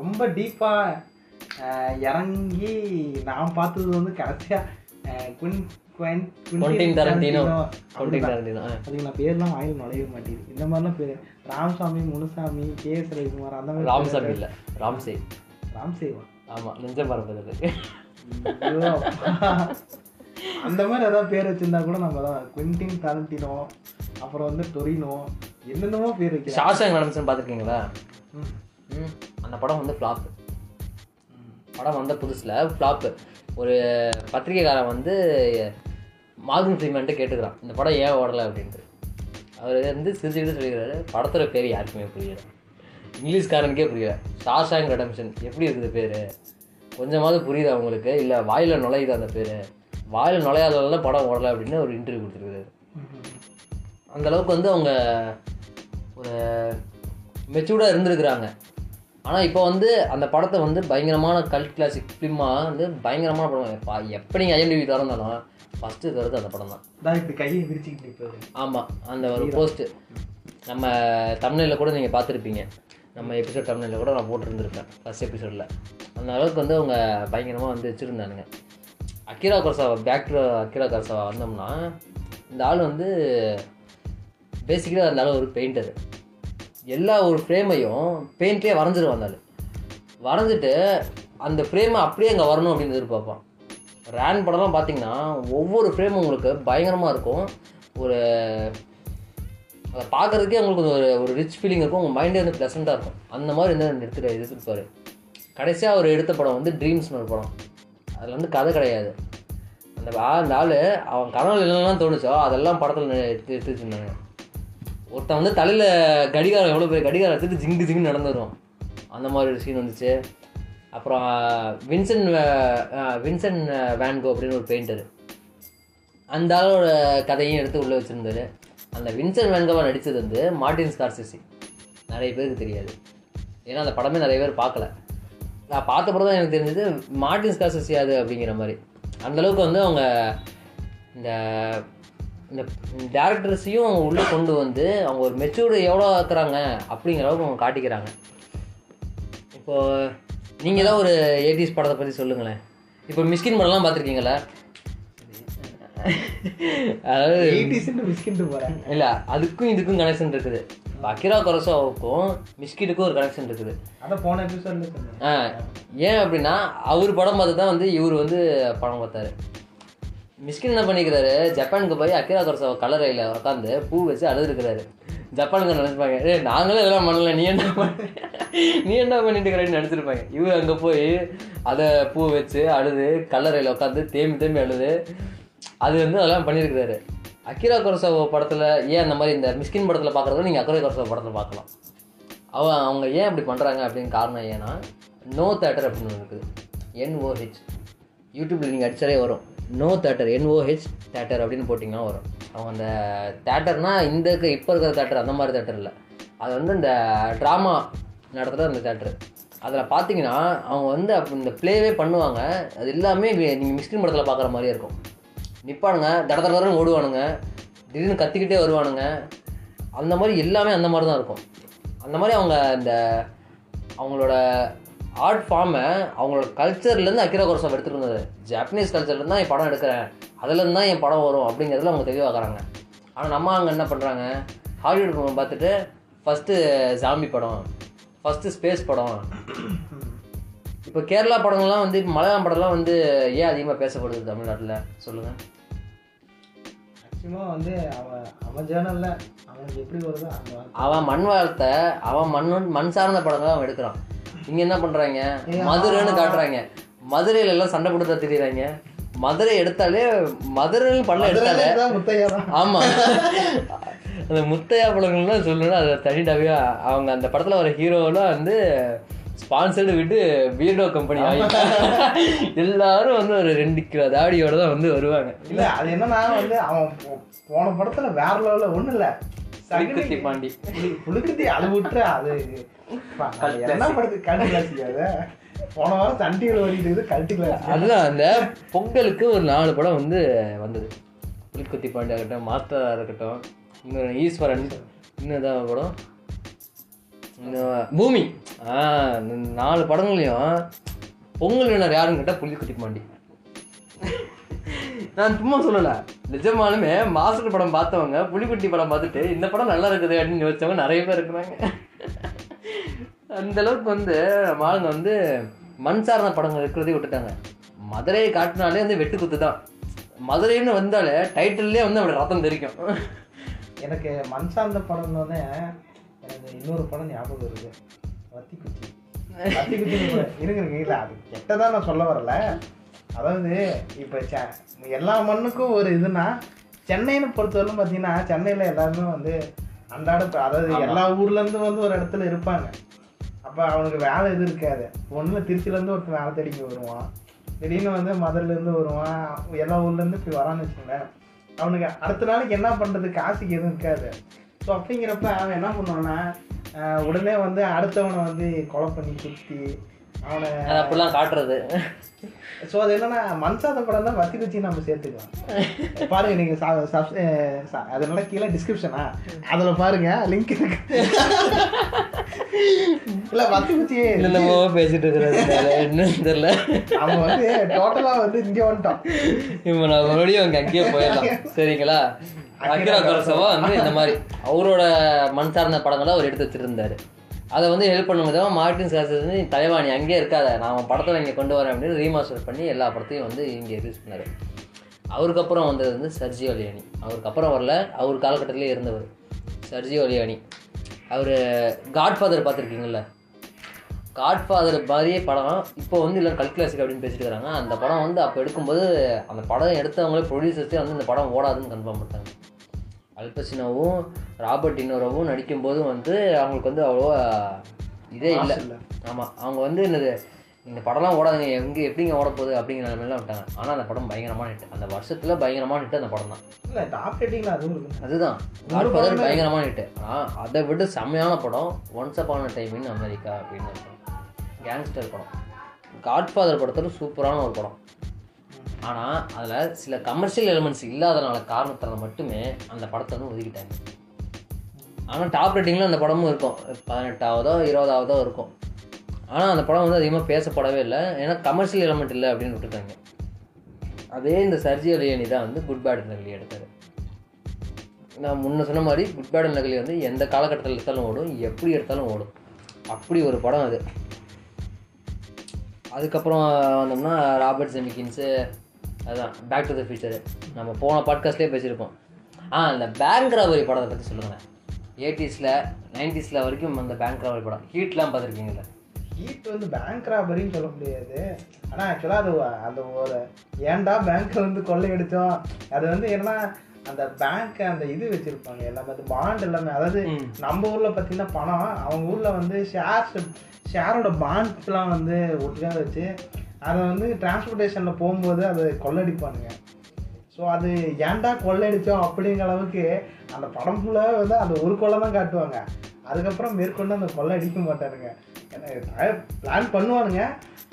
ரொம்ப டீப்பாக இறங்கி நான் பார்த்தது வந்து கடைசியாக குன் அதுக்கு நான் பேர்லாம் வாயில் நுழைய மாட்டேங்குது. இந்த மாதிரிலாம் பேர். ராமசாமி முனுசாமி கே எஸ் ரவிக்குமார் அந்த மாதிரி ராம்சாமி இல்லை ராம்சே. ராம்சேவா? ஆமாம் ஐயோ, அப்பா. அந்த மாதிரி ஏதாவது பேர் வச்சிருந்தா கூட நம்ம தான் குவிண்டின் டாரண்டினோ அப்புறம் வந்து டொரினோ என்னென்னமோ பேர் வைக்கலாம். ஷாஷாங் நடந்துச்சுன்னு பார்த்துருக்கீங்களா? ம். அந்த படம் வந்து ஃப்ளாப் ம். படம் வந்த புதுசில் ஃப்ளாப்பு ஒரு பத்திரிக்கைக்காரன் வந்து மார்கன் ஃப்ரீமேன்ட்டு கேட்டுக்கிறான். இந்த படம் ஏன் ஓடலை அப்படின்ட்டு. அவர் வந்து சிரிச்சுக்கிட்டு சொல்லிக்கிறாரு படத்தோட பேர் யாருக்குமே புரியல. இங்கிலீஷ்காரனுக்கே புரியல. ஷாஷாங் ரெடம்ஷன் எப்படி இருக்குது பேர்? கொஞ்சமாவது புரியுது அவங்களுக்கு இல்லை வாயில் நுழையுது அந்த பேர்? வாயில் நுழையாதவங்க படம் ஓடலை அப்படின்னு ஒரு இன்டர்வியூ கொடுத்துருக்குறாரு அந்த அளவுக்கு வந்து அவங்க ஒரு மெச்சூர்டாக இருந்திருக்கிறாங்க. ஆனால் இப்போ வந்து அந்த படத்தை வந்து பயங்கரமான கல்ட் கிளாசிக் ஃபிலிமாக வந்து பயங்கரமான படம். எப்பா எப்போ நீங்கள் ஐஎம்டிவி திறந்தாலும் ஃபஸ்ட்டு தருது அந்த படம் தான். தான் இப்படி கையை விரிச்சுக்கிட்டு ஆமாம் அந்த ஒரு போஸ்ட்டு நம்ம தமிழில் கூட நீங்கள் பார்த்துருப்பீங்க. நம்ம எபிசோட் தமிழில் கூட நான் போட்டிருந்துருப்பேன் ஃபஸ்ட் எபிசோடில் அந்த அளவுக்கு வந்து அவங்க பயங்கரமாக வந்து வச்சுருந்தானுங்க. அக்கிரா கரசாவா பேக் டு அக்கிரா கரசாவா வந்தோம்னா இந்த ஆள் வந்து பேசிக்கலாக அந்த ஆள் ஒரு பெயிண்டர் எல்லா ஒரு ஃப்ரேமையும் பெயிண்ட்லேயே வரைஞ்சிருவான் அந்த ஆள். வரைஞ்சிட்டு அந்த ஃப்ரேமை அப்படியே அங்கே வரணும் அப்படின்னு எதிர்பார்ப்பான். ரேன் படம்லாம் பார்த்தீங்கன்னா ஒவ்வொரு ஃப்ரேமும் உங்களுக்கு பயங்கரமாக இருக்கும். ஒரு அதை பார்க்குறதுக்கே உங்களுக்கு ஒரு ஒரு ரிச் ஃபீலிங் இருக்கும். உங்கள் மைண்டே வந்து ப்ளசண்ட்டாக இருக்கும். அந்த மாதிரி வந்து எடுத்துட்டு எடுத்துருப்பாரு கடைசியாக அவர் எடுத்த படம் வந்து ட்ரீம்ஸ்னு ஒரு படம். அதில் வந்து கதை கிடையாது. அந்த அந்த ஆள் அவன் கனவு என்னெல்லாம் தோணுச்சோ அதெல்லாம் படத்தில் எடுத்து எடுத்து வச்சுருந்தாங்க. ஒருத்தன் வந்து தலையில் கடிகாரம் எவ்வளோ பெரிய கடிகாரம் எடுத்துட்டு ஜிங்கு ஜிங்கு நடந்துரும். அந்த மாதிரி ஒரு சீன் வந்துச்சு. அப்புறம் வின்சென்ட் வே- வின்சென்ட் வேன்கோ அப்படின்னு ஒரு பெயிண்டர் அந்த ஆளோட கதையும் எடுத்து உள்ளே வச்சுருந்தாரு. அந்த வின்சென்ட் வேன்கோவா நடித்தது வந்து மார்டின் ஸ்கார்சிசி. நிறைய பேருக்கு தெரியாது. ஏன்னா அந்த படமே நிறைய பேர் பார்க்கல. நான் பார்த்த படம் தான் எனக்கு தெரிஞ்சது மார்டின் ஸ்கார்சிசி அது அப்படிங்கிற மாதிரி. அந்தளவுக்கு வந்து அவங்க இந்த இந்த டேரக்டர்ஸையும் உள்ளே கொண்டு வந்து அவங்க ஒரு மெச்சூர்டு எவ்வளோ ஆக்குறாங்க அப்படிங்கிற அளவுக்கு அவங்க காட்டிக்கிறாங்க. இப்போ நீங்கள் தான் ஒரு எயிட்டிஸ் படத்தை பற்றி சொல்லுங்களேன். இப்போ மிஸ்கின் படம்லாம் பார்த்துருக்கீங்களா? அதாவது இல்லை அதுக்கும் இதுக்கும் கனெக்ஷன் இருக்குது. இப்போ அக்கிரா கொரசோவுக்கும் மிஸ்கிட்டுக்கும் ஒரு கனெக்ஷன் இருக்குது. போன ஏன் அப்படின்னா அவர் படம் பார்த்து தான் வந்து இவர் வந்து படம் பார்த்தாரு. மிஸ்கின் என்ன பண்ணிக்கிறாரு? ஜப்பானுக்கு போய் அக்கிரா கொரசோவா கலரையில் உட்காந்து பூ வச்சு அழுதுருக்கிறாரு. ஜப்பானுக்கு நினச்சிப்பாங்க ஏ நாங்களும் இதெல்லாம் பண்ணல நீ என்ன பண்ண <laughs> நீ என்ன பண்ணிட்டு இருக்கிறேன்னு நினச்சிருப்பாங்க. இவர் அங்கே போய் அதை பூ வச்சு அழுது கல்லறையில் உட்காந்து தேம்பி தேம்பி அழுது அது வந்து அதெல்லாம் பண்ணியிருக்கிறாரு. அக்கிரா கொரசோவா படத்தில் ஏன் அந்த மாதிரி இந்த மிஸ்கின் படத்தில் பார்க்குறத நீங்கள் அக்கிரா கொரசோவா படத்தில் பார்க்கலாம் அவ அவங்க ஏன் அப்படி பண்ணுறாங்க அப்படின்னு காரணம் ஏன்னா நோ தேட்டர் அப்படின்னு ஒன்று இருக்குது. என்ஓஹெச் யூடியூப்பில் நீங்கள் அடிச்சாலே வரும். நோ தேட்டர் என்ஓஹெச் தேட்டர் அப்படின்னு போட்டிங்கன்னா வரும். அவங்க அந்த தேட்டர்னால் இந்த இருக்க- இப்போ இருக்கிற தேட்டர் அந்த மாதிரி தேட்டர் இல்லை. அது வந்து இந்த ட்ராமா நடத்துகிற அந்த தேட்டரு அதில் பார்த்தீங்கன்னா அவங்க வந்து அப்போ இந்த ப்ளேவே பண்ணுவாங்க. அது எல்லாமே நீங்கள் மிஸ்கின் படத்தில் பார்க்குற மாதிரியே இருக்கும். நிற்பானுங்க தட தடன்னு ஓடுவானுங்க. திடீர்னு கத்திக்கிட்டே வருவானுங்க. அந்த மாதிரி எல்லாமே அந்த மாதிரி தான் இருக்கும். அந்த மாதிரி அவங்க இந்த அவங்களோட ஆர்ட் ஃபார்மை அவங்களோட கல்ச்சர்லேருந்து அக்கிரா கோரசம் எடுத்துகிட்டு இருந்தது ஜாப்பனீஸ் கல்ச்சர்லேருந்து தான் என் படம் எடுக்கிறேன். அதுலேருந்து தான் என் படம் வரும் அப்படிங்கிறதுல அவங்க தெளிவாக்குறாங்க ஆனால் நம்ம அங்கே என்ன பண்ணுறாங்க ஹாலிவுட் படம் பார்த்துட்டு ஃபஸ்ட்டு ஜாம்பி படம் ஃபஸ்ட்டு ஸ்பேஸ் படம். இப்போ கேரளா படங்கள்லாம் வந்து மலையாளம் படம்லாம் வந்து ஏன் அதிகமாக பேசப்படுது தமிழ்நாட்டில்? சொல்லுங்கள் மேக்ஸிமம் வந்து அவன் அவன் ஜேர்னல்ல அவனுக்கு எப்படி வருதோ. அவன் மண் வளர்த்த அவன் மண் மண் சார்ந்த படங்களை அவன் எடுக்கிறான். இங்க என்ன பண்றாங்க? மதுரைன்னு காட்டுறாங்க. மதுரையில எல்லாம் சண்டை கொடுத்தா தெரியுறாங்க. மதுரை எடுத்தாலே மதுரைன்னு படம் எடுத்தாலே மதுரையில தான் முத்தையா தான். ஆமா. அந்த முத்தையா படங்கள்லாம் சொல்லணும்னா அது தனிட்டாவே அவங்க அந்த படத்துல வர ஹீரோலாம் வந்து ஸ்பான்சர்டு விட்டு பீர்டோ கம்பெனி எல்லாரும் வந்து ஒரு ரெண்டு கிலோ தாடியோட தான் வந்து வருவாங்க. இல்ல அது என்னன்னா வந்து அவன் போன படத்துல வேற லெவல்ல ஒண்ணு இல்ல. புலிக்குத்தி பாண்டி. புலி- புலிக்குத்தி அது. விட்டுற அது என்ன படத்துக்கு கல்ட்டு கிளாசிக்காத போன வாரம் சன் டிவியில் ஓடிட்டு கல்ட்டு கிளாஸ் அதுதான் அந்த பொங்கலுக்கு ஒரு நாலு படம் வந்து வந்தது. புலிக்குத்தி பாண்டியா இருக்கட்டும் மாஸ்டராக இருக்கட்டும் இன்னொரு ஈஸ்வரன் இன்னும் ஏதாவது படம். பூமி. நாலு படங்களையும் பொங்கல் வினர் யாருன்னு கேட்டால் புலிக்குத்தி பாண்டி. நான் சும்மா சொல்லலை. நிஜமாலுமே மாஸ்டர் படம் பார்த்தவங்க புலிக்குட்டி படம் பார்த்துட்டு இந்த படம் நல்லா இருக்குது அப்படின்னு யோசிச்சவங்க நிறைய பேர் இருக்கிறாங்க. அந்த அளவுக்கு வந்து நம்ம ஆளுங்க வந்து மண் சார்ந்த படங்கள் இருக்கிறதே விட்டுட்டாங்க. மதுரையை காட்டினாலே வந்து வெட்டு குத்து தான். மதுரைன்னு வந்தாலே டைட்டில்லே வந்து அப்படி ரத்தம் தெரிக்கும் எனக்கு மண் சார்ந்த படம்னோடனே எனக்கு இன்னொரு படம் ஞாபகம் வருது. வத்தி குச்சி வத்தி குச்சி இருங்க இல்லை அது கெட்டதான் நான் சொல்ல வரல. அதாவது இப்போ எல்லா மண்ணுக்கும் ஒரு இதுனா சென்னைன்னு பொறுத்தவரைக்கும் பார்த்தீங்கன்னா சென்னையில் எல்லாருமே வந்து அன்றாட அதாவது எல்லா ஊர்லேருந்து வந்து ஒரு இடத்துல இருப்பாங்க. அப்போ அவனுக்கு வேலை எதுவும் இருக்காது. ஒன்றில் திருச்சியிலேருந்து ஒருத்தன் வேலை தேடிக்கு வருவான். திடீர்னு வந்து மதுரையிலேருந்து வருவான். எல்லா ஊர்லேருந்து இப்படி வரான்னு வச்சுக்கோங்களேன். அவனுக்கு அடுத்த நாளைக்கு என்ன பண்ணுறது காசுக்கு எதுவும் இருக்காது. ஸோ அப்படிங்கிறப்ப அவன் என்ன பண்ணுவான்னா உடனே வந்து அடுத்தவனை வந்து கொலை பண்ணி குத்தி அவனை அப்படிலாம் காட்டுறது. ஸோ அது என்னன்னா மன்சாத படம் தான் வத்தி குச்சி நம்ம சேர்த்துக்கலாம். பாருங்க நீங்க சா- சப்- அஹ் ச- அதனால கீழே டிஸ்கிரிப்ஷனா அதுல பாருங்க லிங்க் இருக்கு. இல்ல வத்தி குச்சி என்னமோ பேசிட்டு இருக்கிறது என்னன்னு தெரியல. அவன் வந்து டோட்டலா வந்து இங்க வந்துட்டான். இப்போ நான் மறுபடியும் அங்கே அங்கேயே போயிடலாம். சரிங்களா? அக்கிரா குரசவா வந்து இந்த மாதிரி அவரோட மண் சார்ந்த படங்களை அவர் எடுத்து வச்சிருந்தாரு. அதை வந்து ஹெல்ப் பண்ணுங்க தான் மார்டின் ஸ்கார்சஸ் வந்து தலைவாணி அங்கேயே இருக்காத நான் அவன் படத்தில் இங்கே கொண்டு வரேன் அப்படின்னு ரீமாஸ்டர் பண்ணி எல்லா படத்தையும் வந்து இங்கே ரிலீஸ் பண்ணாரு. அவருக்கு அப்புறம் வந்தது வந்து சர்ஜி ஒலியானி அவருக்கு அப்புறம் வரல அவர் காலகட்டத்திலே இருந்தவர் சர்ஜி ஒலியானி அவர் காட்ஃபாதர் பார்த்துருக்கீங்கல்ல? காட்ஃபாதர் மாதிரியே படம். இப்போ வந்து இல்லை கல் கிளாசிக் அப்படின்னு பேசிட்டு இருக்காங்க. அந்த படம் வந்து அப்போ எடுக்கும்போது அந்த படம் எடுத்தவங்களே ப்ரொடியூசர்ஸே வந்து இந்த படம் ஓடாதுன்னு கன்ஃபார்ம் பண்ணிட்டாங்க. அல்பசினோவும் ராபர்ட் டினோரோவும் நடிக்கும்போதும் வந்து அவங்களுக்கு வந்து அவ்வளோவா இதே இல்லை. ஆமாம் அவங்க வந்து என்னது இந்த படம்லாம் ஓடாதுங்க எங்கே எப்படிங்க ஓட போகுது அப்படிங்கிற நிலைமையில விட்டாங்க. ஆனால் அந்த படம் பயங்கரமான ஹிட் அந்த வருஷத்தில் பயங்கரமான ஹிட் அந்த படம் தான். இல்ல டாப் ரேட்டிங்ல அதுவும் இருக்கு. அதுதான். காட்ஃபாதர் பயங்கரமான ஹிட் ஆனால் அதை விட செம்மையான படம் once upon a time in America அப்படின்னு படம். கேங்ஸ்டர் படம். காட்ஃபாதர் படத்தில் சூப்பரான ஒரு படம். ஆனால் அதில் சில கமர்ஷியல் எலிமெண்ட்ஸ் இல்லாதனால காரணத்தால் மட்டுமே அந்த படத்தை வந்து ஒதுக்கிட்டாங்க. ஆனால் டாப் ரேட்டிங்கில் அந்த படமும் இருக்கும். பதினெட்டாவதோ இருபதாவதோ இருக்கும். ஆனால் அந்த படம் வந்து அதிகமாக பேசப்படவே இல்லை. ஏன்னா கமர்ஷியல் எலிமெண்ட் இல்லை அப்படின்னு விட்டுட்டாங்க. அதே இந்த சர்ஜி அலியனி தான் வந்து குட் பேட் நகலி எடுத்தார். நான் முன்ன சொன்ன மாதிரி குட் பேட் நகலி வந்து எந்த காலகட்டத்தில் எடுத்தாலும் ஓடும் எப்படி எடுத்தாலும் ஓடும். அப்படி ஒரு படம் அது. அதுக்கப்புறம் வந்தோம்னா ராபர்ட் ஜெமிக்கின்ஸு அதுதான் பேக் டு த ஃபியூச்சரு நம்ம போன பாட்காஸ்ட்லேயே பேசியிருப்போம். ஆ இந்த பேங்க் ராபரி படத்தை பற்றி சொல்லுங்களேன். எயிட்டிஸில் நைன்டிஸில் வரைக்கும் அந்த பேங்க் ராபரி படம். ஹீட்லாம் பார்த்துருக்கீங்களா? ஹீட் வந்து பேங்க் ராபரின்னு சொல்ல முடியாது. ஆனா ஆக்சுவலா அது அந்த ஒரு ஏன்டா பேங்க் வந்து கொள்ளையடிச்சோம்? அது வந்து என்னன்னா அந்த பேங்க் அந்த இது வச்சிருப்பாங்க எல்லாமே அந்த பாண்ட் எல்லாமே. அதாவது. நம்ம ஊர்ல பார்த்தீங்கன்னா பணம் அவங்க ஊர்ல வந்து ஷேர்ஸ் ஷேரோட பாண்ட்ஸ்லாம் வந்து ஒட்டுக்காக வச்சு அதை வந்து டிரான்ஸ்போர்ட்டேஷனில் போகும்போது அதை கொள்ளடிப்பானுங்க. ஸோ அது ஏன்டா கொள்ளையடிச்சோம் அப்படிங்கிற அளவுக்கு அந்த படம் ஃபுல்லாக வந்து அந்த ஒரு கொள்ளை தான் காட்டுவாங்க. அதுக்கப்புறம் மேற்கொண்டு அந்த கொள்ளை அடிக்க மாட்டானுங்க. பிளான் பண்ணுவானுங்க.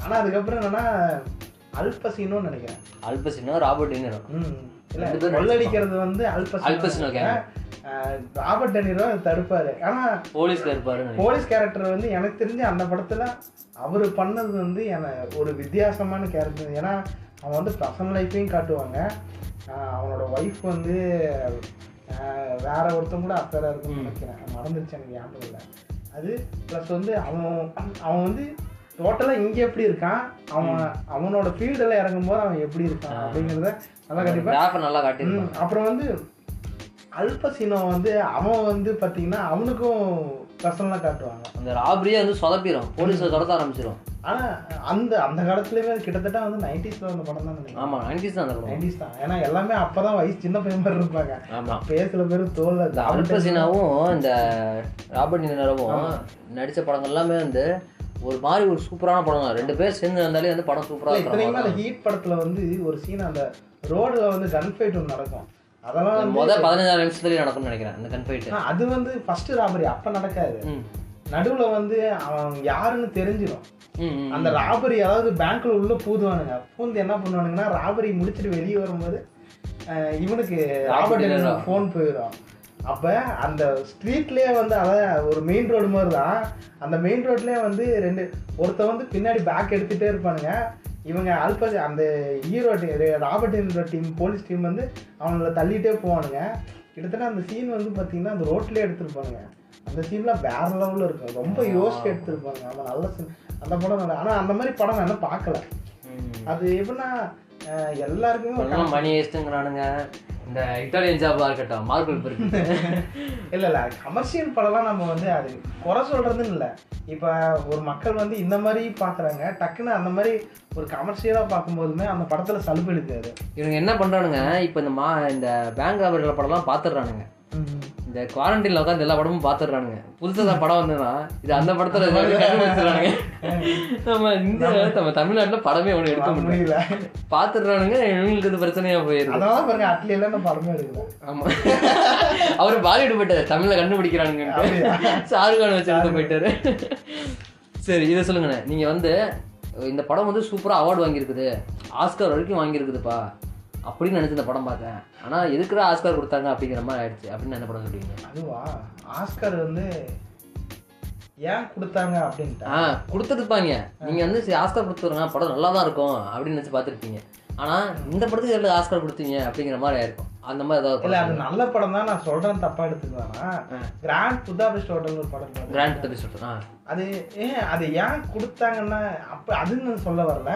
ஆனா அதுக்கப்புறம் என்னன்னா அல்பசீனோன்னு நினைக்கிறேன். அல்பசினோ ராபர்ட் ம். இல்ல கொள்ளடிக்கிறது வந்து அல்பசீனோ ராபர்ட் டெனிரோ தடுப்பாரு. ஆனா போலீஸ்ல இருப்பாரு போலீஸ் கேரக்டர் வந்து எனக்கு தெரிஞ்சு அந்த படத்துல அவர் பண்ணது வந்து என ஒரு வித்தியாசமான கேரக்டர் ஏன்னா அவன் வந்து பர்சனல் லைஃப்பையும் காட்டுவாங்க. அவனோட ஒய்ஃப் வந்து வேற ஒருத்தன் கூட அஃபேராக இருக்கும்னு நினைக்கிறேன். மறந்துருச்சு எனக்கு ஞாபகம் இல்லை. அது ப்ளஸ் வந்து அவன் அவன் வந்து டோட்டலாக இங்கே எப்படி இருக்கான்? அவன் அவனோட ஃபீல்டில் இறங்கும்போது அவன் எப்படி இருக்கான் அப்படிங்கிறத நல்லா கண்டிப்பாக நல்லா ம், அப்புறம் வந்து அல்பசினோ வந்து அவன் வந்து பார்த்தீங்கன்னா அவனுக்கும் பர்சனலாக காட்டுவாங்க. அந்த ராபரியே வந்து சொதப்பிடும் போலீஸை துரத்த ஆரம்பிச்சிடும் ஆனா அந்த அந்த காலத்துலயுமே கிட்டத்தட்ட வந்து நைன்டிஸ்ல வந்த படம் தான் நினைக்கிறேன். ஆமா நைன்டிஸ் தான் அந்த நைன்டிஸ் தான். ஏன்னா எல்லாமே அப்பதான் வயசு சின்ன பையன் மாதிரி இருப்பாங்க. ஆமா. பேசுற பேரு தோல்ல. இந்த அல்பசினாவும் இந்த ராபர்ட் நினரவும் நடிச்ச படங்கள் எல்லாமே வந்து ஒரு மாதிரி ஒரு சூப்பரான படம் தான். ரெண்டு பேர் சேர்ந்து வந்தாலே வந்து படம் சூப்பரா இத்தனைக்குமே அந்த இருக்கும் ஹீட் படத்துல வந்து ஒரு சீன் அந்த ரோடுல வந்து கன் ஃபைட் ஒன்று நடக்கும். அதெல்லாம் முதல் பதினஞ்சாறு நிமிஷத்துலயே நடக்கும்னு நினைக்கிறேன் அந்த கன்ஃபைட் அது வந்து ஃபர்ஸ்ட் ராபரி அப்ப நடக்காது. நடுவுல வந்து அவன் யாருன்னு தெரிஞ்சிடும் அந்த ராபரி அதாவது பேங்க்ல உள்ள பூதுவானுங்க. பூந்து என்ன பண்ணுவானுங்கன்னா ராபரி முடிச்சிட்டு வெளியே வரும்போது இவனுக்கு ராபர்ட் ஃபோன் போயிடும் அப்ப அந்த ஸ்ட்ரீட்லயே வந்து அதான் ஒரு மெயின் ரோடு மாதிரி தான். அந்த மெயின் ரோட்லயே வந்து ரெண்டு ஒருத்த வந்து பின்னாடி பேக் எடுத்துட்டே இருப்பானுங்க. இவங்க அல்ப அந்த hero Robert team police team வந்து அவங்கள தள்ளிட்டே போவானுங்க. கிட்டத்தட்ட அந்த சீன் வந்து பார்த்தீங்கன்னா அந்த ரோட்லயே எடுத்திருப்பானுங்க அந்த சீன்லாம் வேற லெவலில் இருக்கும். ரொம்ப யோசிச்சு எடுத்திருப்பாங்க. அவன் நல்ல சீன் அந்த படம் நல்லா ஆனால் அந்த மாதிரி படம் நான் பார்க்கல அது எப்படின்னா எல்லாருக்குமே மணி வேஸ்ட்டுங்கிறானுங்க இந்த இட்டாலியன் ஜாபா இருக்கட்டும் மார்பிள் இருக்கு <laughs> இல்ல இல்ல கமர்ஷியல் படம்லாம் நம்ம வந்து அது குறை சொல்றதுன்னு இல்லை. இப்போ ஒரு மக்கள் வந்து இந்த மாதிரி பார்க்குறாங்க டக்குன்னு அந்த மாதிரி ஒரு கமர்ஷியலாக பார்க்கும்போதுமே அந்த படத்துல சலுப்பு எடுக்காது. இவங்க என்ன பண்றானுங்க இப்போ இந்த மா இந்த பேங்க் ராபர்ட்ல படம்லாம் பாத்துடுறானுங்க. இந்த குவாரண்டைன்ல உட்காந்து எல்லா படமும் பாத்துடுறானுங்க. புதுசா படம் வந்ததுன்னா இது அந்த படத்துல கண்டுபிடிச்சிடுறானுங்க. நம்ம இந்த நம்ம தமிழ்நாட்டுல படமே ஒண்ணு எடுக்க முடியல. பாத்துடுறானுங்க இவங்களுக்கு இது பிரச்சனையா போயிருது. அதனால பாருங்க அட்லி எல்லாம் நான் படமே எடுக்கல. ஆமா. அவரு பாலிவுட் போயிட்டாரு தமிழ்ல கண்டுபிடிக்கிறானுங்க ஷாருக்கான் வச்சு எடுத்து போயிட்டாரு. சரி இதை சொல்லுங்கண்ணே. நீங்க வந்து இந்த படம் வந்து சூப்பரா அவார்டு வாங்கியிருக்குது. ஆஸ்கர் வரைக்கும் வாங்கியிருக்குதுப்பா. அப்படின்னு நினைச்சு இந்த படம் பார்த்தேன். ஆனா எதுக்குடா ஆஸ்கர் கொடுத்தாங்க அப்படிங்கிற மாதிரி ஆயிடுச்சு. அப்படின்னு என்ன படம் சொல்றீங்க? அதுவா? ஆஸ்கர் வந்து ஏன் கொடுத்தாங்க அப்படின்ட்டு? ஆ கொடுத்துருப்பாங்க. நீங்க வந்து சரி ஆஸ்கர் கொடுத்துருங்க படம் நல்லா தான் இருக்கும் அப்படின்னு நினைச்சு பார்த்துருப்பீங்க. ஆனா இந்த படத்துக்கு எவ்வளவு ஆஸ்கர் கொடுத்தீங்க அப்படிங்கிற மாதிரி ஆயிருக்கும். அந்த மாதிரி ஏதாவது இல்ல அது நல்ல படம் தான் நான் சொல்றேன் தப்பா எடுத்துக்குவேனா ஆ. கிராண்ட் புதாபெஸ்ட் ஹோட்டல் ஒரு படம். கிராண்ட் சொல்றேன் ஆ. அது ஏன் அது ஏன் கொடுத்தாங்கன்னா அப்ப அதுன்னு சொல்ல வரல.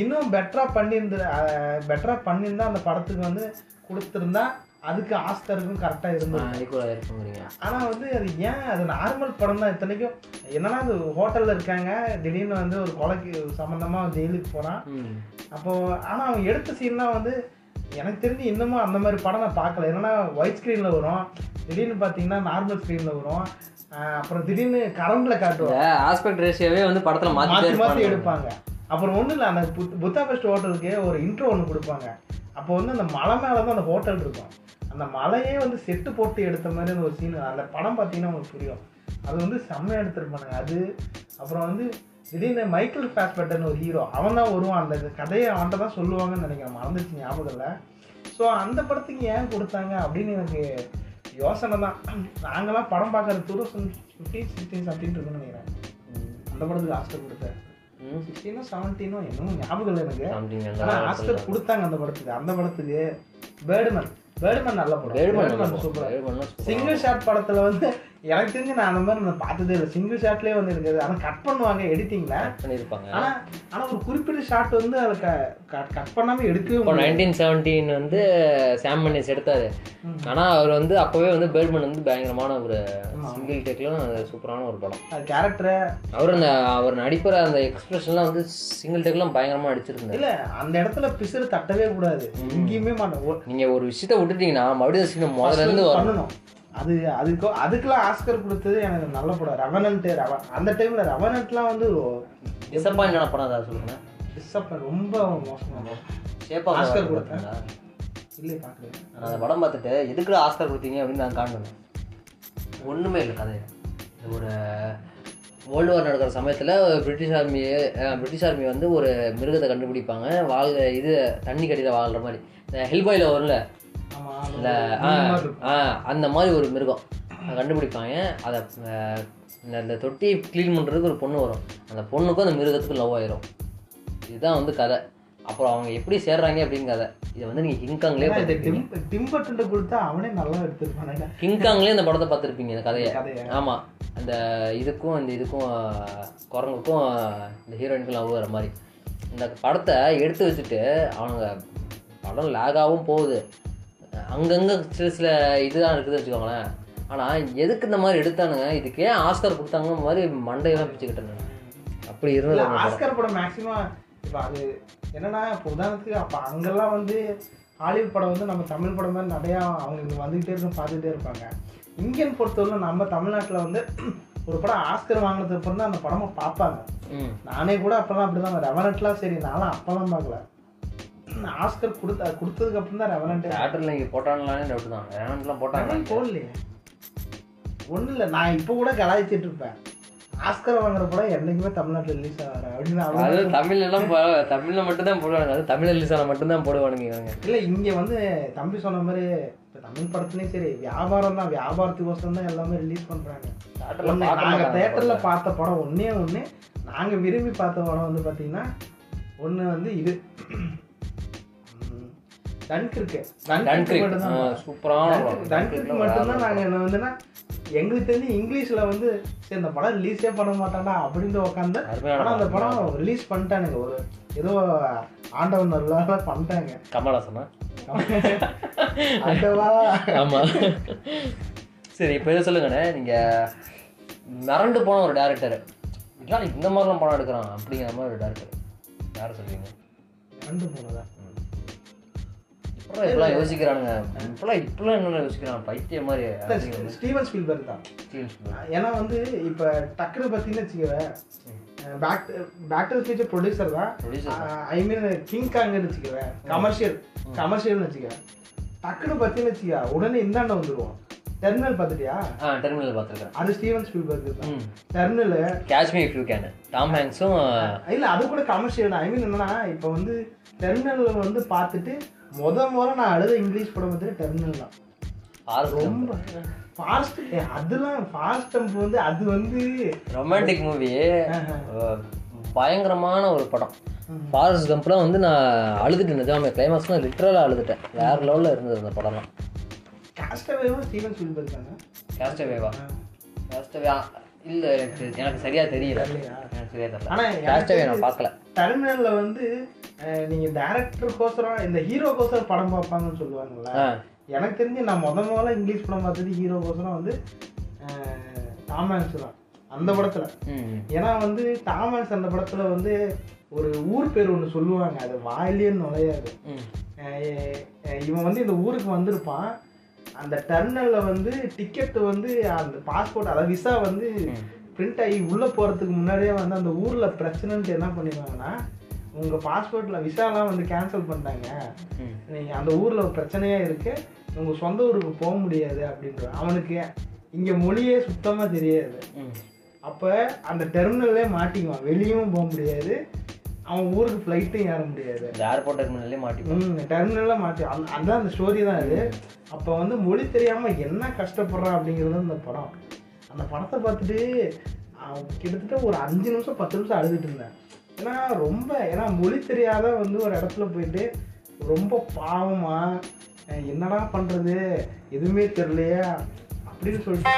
இன்னும் பெட்டரா பண்ணியிருந்து பெட்டரா பண்ணியிருந்தா அந்த படத்துக்கு வந்து கொடுத்துருந்தா அதுக்கு ஆஸ்கருக்கும் கரெக்டா இருந்தது ஈக்குவலாக இருக்குங்கிறீங்க. ஆனா வந்து அது ஏன் அது நார்மல் படம் தான் இத்தனைக்கும். என்னன்னா அது ஹோட்டல்ல இருக்காங்க. திடீர்னு வந்து ஒரு கொலைக்கு சம்பந்தமா ஜெயிலுக்கு போறான். ம். அப்போ ஆனா அவன் எடுத்த சீன்லாம் வந்து எனக்கு தெரிஞ்சு இன்னமும் அந்த மாதிரி படம் நான் பார்க்கல. என்னன்னா ஒயிட் ஸ்க்ரீன்ல வரும். திடீர்னு பார்த்தீங்கன்னா நார்மல் ஸ்க்ரீன்ல வரும். அப்புறம் திடீர்னு கரண்ட்ல காட்டுவாங்க ஆஸ்பெக்ட் ரேஷியோவே வந்து படத்துல மாற்றி மாற்றி எடுப்பாங்க. அப்புறம் ஒன்றும் இல்லை அந்த புத்- புத்தாபெஸ்ட் ஹோட்டலுக்கு ஒரு இன்ட்ரோ ஒன்று கொடுப்பாங்க. அப்போ வந்து அந்த மலை மேலே தான் அந்த ஹோட்டல் இருக்கும். அந்த மலையே வந்து செட்டு போட்டு எடுத்த மாதிரி ஒரு சீன் அந்த படம் பார்த்தீங்கன்னா உங்களுக்கு புரியும். அது வந்து செம்மையாக எடுத்திருப்பானுங்க அது அப்புறம் வந்து திடீர்னு மைக்கேல் ஃபேஸ்பெட்டர்னு ஒரு ஹீரோ அவன் தான் வருவான். அந்த கதையை அவன்கிட்ட தான் சொல்லுவாங்கன்னு நினைக்கிறேன். மறந்துச்சு ஞாபகம் இல்லை. ஸோ அந்த படத்துக்கு ஏன் கொடுத்தாங்க அப்படின்னு எனக்கு யோசனை தான். நாங்களாம் படம் பார்க்குறது two thousand fifteen sixteen something இருக்குன்னு நினைக்கிறேன். அந்த படத்துக்கு ஆஸ்டர் கொடுத்தேன் சிக்ஸ்டீனோ செவன்டீனோ என்னமோ ஞாபகம் இல்லை எனக்கு. Something அந்த ஆனா மாதிரி ஆஸ்கர் கொடுத்தாங்க அந்த படத்துக்கு. அந்த படத்துக்கு பேர்டுமேன். பேர்டுமேன் நல்ல படம். வேடுமன் பேர்டுமேன் சூப்பர். வேடுமன்னா super. சிங்கிள் ஷாட் படத்துல வந்து எனக்கு தெரிஞ்சு நான் அந்த மாதிரி நான் பார்த்ததே இல்லை. சிங்கிள் ஷாட்லயே வந்து இருக்குது ஆனா கட் பண்ணுவாங்க எடிட்டிங்ல பண்ணியிருப்பாங்க. ஆனா ஆனா ஒரு குறிப்பிட்ட ஷாட் வந்து அதை கட் பண்ணாம எடுக்கவே நைன்டீன் செவன்டீன் வந்து சாம் மன்னிஸ் எடுத்தாரு. ஆனா அவர் வந்து அப்பவே வந்து பேர்ட்மேன் வந்து பயங்கரமான ஒரு. சிங்கிள் டேக்லாம் சூப்பரான ஒரு படம். கேரக்டரை அவர் அந்த அவர் நடிக்கிற அந்த எக்ஸ்பிரஷன்லாம் வந்து சிங்கிள் டேக்லாம் பயங்கரமா அடிச்சிருந்தாரு. இல்ல அந்த இடத்துல பிசுறு தட்டவே கூடாது. எங்கேயுமே மாட்டோம் நீங்க ஒரு விஷயத்த விட்டுட்டீங்கன்னா மறுபடியும் சீனை முதல்ல இருந்து பண்ணணும். அது அதுக்கு அதுக்கெல்லாம் ஆஸ்கர் கொடுத்தது எனக்கு நல்ல படம். ரெவனன்ட் அந்த டைம்ல ரெவனன்ட்லாம் வந்து டிசப்பாயிண்டான படம் அதான் சொல்லுங்க டிஸ்அப்பாயின் ரொம்ப மோசமான ஷேப் ஆஸ்கர் கொடுத்தேன். இல்லையே பார்க்கல நான் அந்த படம் பார்த்துட்டு எதுக்குடா ஆஸ்கர் கொடுத்தீங்க? அப்படின்னு நான் காண்டணும் ஒன்றுமே இல்லை கதை ஒரு வேர்ல்டு வார் நடக்கிற சமயத்தில் பிரிட்டிஷ் ஆர்மி பிரிட்டிஷ் ஆர்மி வந்து ஒரு மிருகத்தை கண்டுபிடிப்பாங்க. வாழ் இது தண்ணி கடியில் வாழ்கிற மாதிரி. இந்த ஹெல்பாயில் வரும்ல இல்லை ஆ ஆ அந்த மாதிரி ஒரு மிருகம். கண்டுபிடிப்பாங்க அதை இந்த இந்த தொட்டியை க்ளீன் பண்ணுறதுக்கு ஒரு பொண்ணு வரும். அந்த பொண்ணுக்கும் அந்த மிருகத்துக்கும் லவ் ஆயிரும். இதுதான் வந்து கதை. அப்புறம் அவங்க எப்படி சேர்றாங்க அப்படின்னு கதை. இதை வந்து நீங்கள் கிங்காங்லேயே இது பார்த்துருப்பீங்க. டிம் டிம்பர்ட்டு கொடுத்தா அவனே நல்லா எடுத்திருப்பானே. கிங்காங்லேயே இந்த படத்தை பார்த்துருப்பீங்க இந்த கதையை. கதையை. ஆமாம் அந்த இதுக்கும் இந்த இதுக்கும் குரங்குக்கும் இந்த ஹீரோயினுக்கும் லவ் வர மாதிரி. இந்த படத்தை எடுத்து வச்சுட்டு அவனுங்க படம் லேகாகவும் போகுது. அங்கங்கே சில சில இதுதான் இருக்குதுன்னு வச்சுக்கோங்களேன். ஆனால் எதுக்கு இந்த மாதிரி எடுத்தானுங்க? இதுக்கு ஏன் ஆஸ்கர் கொடுத்தாங்க மாதிரி மண்டையெல்லாம் பிச்சுக்கிட்டேன் அப்படி இருந்தது. ஆஸ்கர் படம் மேக்ஸிமம் இப்போ அது என்னன்னா இப்போ உதாரணத்துக்கு அப்போ அங்கெல்லாம் வந்து ஹாலிவுட் படம் வந்து நம்ம தமிழ் படம் மாதிரி நிறையா அவங்க இங்கே வந்துகிட்டே இருக்கும் பார்த்துக்கிட்டே இருப்பாங்க. இந்தியன் பொறுத்தவரை நம்ம தமிழ்நாட்டில் வந்து <clears throat> ஒரு படம் ஆஸ்கர் வாங்கினதுக்கு அப்புறம் தான் அந்த படமை பார்ப்பாங்க. நானே கூட அப்போல்லாம் அப்படி தான் ரெவனட்லாம் சரி நானும் அப்போல்லாம் பார்க்கல. ஆஸ்கர் கொடுத்த கொடுத்ததுக்கு அப்புறம் தான் ரெவனண்டே தேட்டரில் இங்கே போட்டாங்களானே டவுட் தான். ரேனண்ட்லாம் போட்டாங்க. போடலையே. ஒன்றும் இல்லை நான் இப்போ கூட கலாய்ச்சிட்டு இருப்பேன். ஆஸ்கர் வாங்குற படம் என்னைக்குமே தமிழ்நாட்டில் ரிலீஸ் ஆகிற அப்படின்னு அது தமிழ்ல தமிழ்ல மட்டும்தான் போடுவானுங்க. அது தமிழ் ரிலீஸ் ஆனால் மட்டும்தான் போடுவானுங்க இல்லை இங்கே வந்து தம்பி சொன்ன மாதிரி இப்போ தமிழ் படத்துலையும் சரி வியாபாரம் தான் வியாபாரத்துக்கோசரம் தான் எல்லாமே ரிலீஸ் பண்ணுறாங்க நாங்கள் தேட்டரில் பார்த்த படம் ஒன்றே ஒன்று நாங்கள் விரும்பி பார்த்த படம் வந்து பார்த்தீங்கன்னா ஒன்று வந்து இது. டன்க் இருக்கு டன்கிரிக் சூப்பரான டன்கிரிக் மட்டும்தான் நாங்கள் என்ன வந்துன்னா எங்களுக்கு தெரிஞ்சு இங்கிலீஷில் வந்து சரி இந்த படம் ரிலீஸே பண்ண மாட்டான்டா அப்படின்னு உட்காந்து ஆனால் அந்த படம். ரிலீஸ் பண்ணிட்டானுங்க. ஒரு ஏதோ ஆண்டவன் நல்லா பண்ணிட்டாங்க. கமலாசனா ஆண்டவா <laughs> ஆமா. சரி இப்போ சொல்லுங்கண்ணே. நீங்க மிரண்டு போன ஒரு டேரக்டர் இதெல்லாம் இந்த மாதிரிலாம் படம் எடுக்கிறான் அப்படிங்கிற மாதிரி ஒரு டேரக்டர் யாரை சொல்றீங்க? இறந்து போனதா? இப்பெல்லாம் இப்பெல்லாம் யோசிக்கிறானுங்க. இப்பெல்லாம் இப்பெல்லாம் என்ன யோசிக்கிறான்? பைத்தியம் மாதிரி ஸ்டீவன் ஸ்பீல்பர்க் தான். ஏன்னா வந்து இப்போ டக்குனு பார்த்தீங்கன்னு வச்சுக்கவே back back to future producer தான். ஐ மீன் கிங் காங்னு வச்சுக்குவேன் கமர்ஷியல் கமர்ஷியல்னு வச்சுக்குவேன் டக்குனு பார்த்தீங்கன்னு வச்சுக்க உடனே இந்தாண்ட வந்துடுவோம் டெர்மினல் பார்த்துட்டியா ஆ டெர்மினல் பார்த்துருக்கேன் அது Steven Spielberg terminal catch me if you can Tom ஹேங்ஸும் இல்ல அது கூட கமர்ஷியல் ஐ மீன் என்னன்னா இப்போ வந்து டெர்மினல்ல வந்து பார்த்துட்டு முத முத நான் அழுத இங்கிலீஷ் படம் வந்து டெர்மினல் தான். ரொம்ப ஃபாஸ்ட் அதெல்லாம் ஃபாஸ்ட் டெம்ப் வந்து அது வந்து ரொமான்டிக் மூவி பயங்கரமான ஒரு படம். ஃபாரஸ்ட் கம்ப்லாம் வந்து நான் அழுதுட்டேன் நிஜாமே கிளைமாக்ஸ்லாம் லிட்டரலாக அழுதுட்டேன். வேற லெவலில் இருந்தது அந்த படம்லாம். காஸ்டவேவும் ஸ்டீவன் ஸ்பீல்பர்க் தானே? கேஸ்டவேவா கேஸ்டவே இல்லை எனக்கு எனக்கு சரியா தெரியல? எனக்கு சரியா தெரியல. ஆனா எனக்கு கேஸ்டவே நான் பார்க்கல. டெர்மினல்ல வந்து அஹ், நீங்க டேரக்டருக்கோசரம் இந்த ஹீரோக்கோசரம் படம் பார்ப்பாங்கன்னு சொல்லுவாங்கல்ல எனக்கு தெரிஞ்சு நான் முத முதல்ல இங்கிலீஷ் படம் பார்த்தது ஹீரோக்கோசரம் வந்து அஹ், டாம் ஹாங்ஸ் தான் அந்த படத்துல. ஏன்னா வந்து ஹாங்ஸ் அந்த படத்துல வந்து ஒரு ஊர் பேர் ஒன்று சொல்லுவாங்க அது வாயிலே நுழையாது. இவன் வந்து இந்த ஊருக்கு வந்திருப்பான். அந்த டர்னல்ல வந்து டிக்கெட் வந்து அந்த பாஸ்போர்ட் அதாவது விசா வந்து. பிரிண்ட் ஆகி உள்ள போறதுக்கு முன்னாடியே வந்து அந்த ஊர்ல பிரச்சனைன்ட்டு என்ன பண்ணிடுவாங்கன்னா உங்க பாஸ்போர்ட்ல விசாலாம் வந்து கேன்சல் பண்ணிட்டாங்க. ம். நீங்க அந்த ஊர்ல ஒரு பிரச்சனையா இருக்கு. உங்க சொந்த ஊருக்கு போக முடியாது அப்படின்ற அவனுக்கு இங்க மொழியே சுத்தமா தெரியாது. அப்ப அந்த டெர்மினல்லே மாட்டிக்குவான். வெளியும் போக முடியாது. அவன் ஊருக்கு ஃப்ளைட்டும் ஏற முடியாது. இந்த ஏர்போர்ட் டெர்மினல்லே மாட்டி ம் டெர்மினல்ல மாட்டி அந்த அதான் அந்த ஸ்டோரி தான் அது. அப்போ வந்து மொழி தெரியாம என்ன கஷ்டப்படுறான் அப்படிங்கிறது அந்த படம். அந்த படத்தை பார்த்துட்டு அவன் கிட்டத்தட்ட ஒரு அஞ்சு நிமிஷம் பத்து நிமிஷம் அழுதுட்டு இருந்தேன். ஏன்னா ரொம்ப ஏன்னா மொழி தெரியாத வந்து ஒரு இடத்துல போயிட்டு ரொம்ப பாவமா என்னடா பண்றது? எதுவுமே தெரியலையே அப்படின்னு சொல்லிட்டு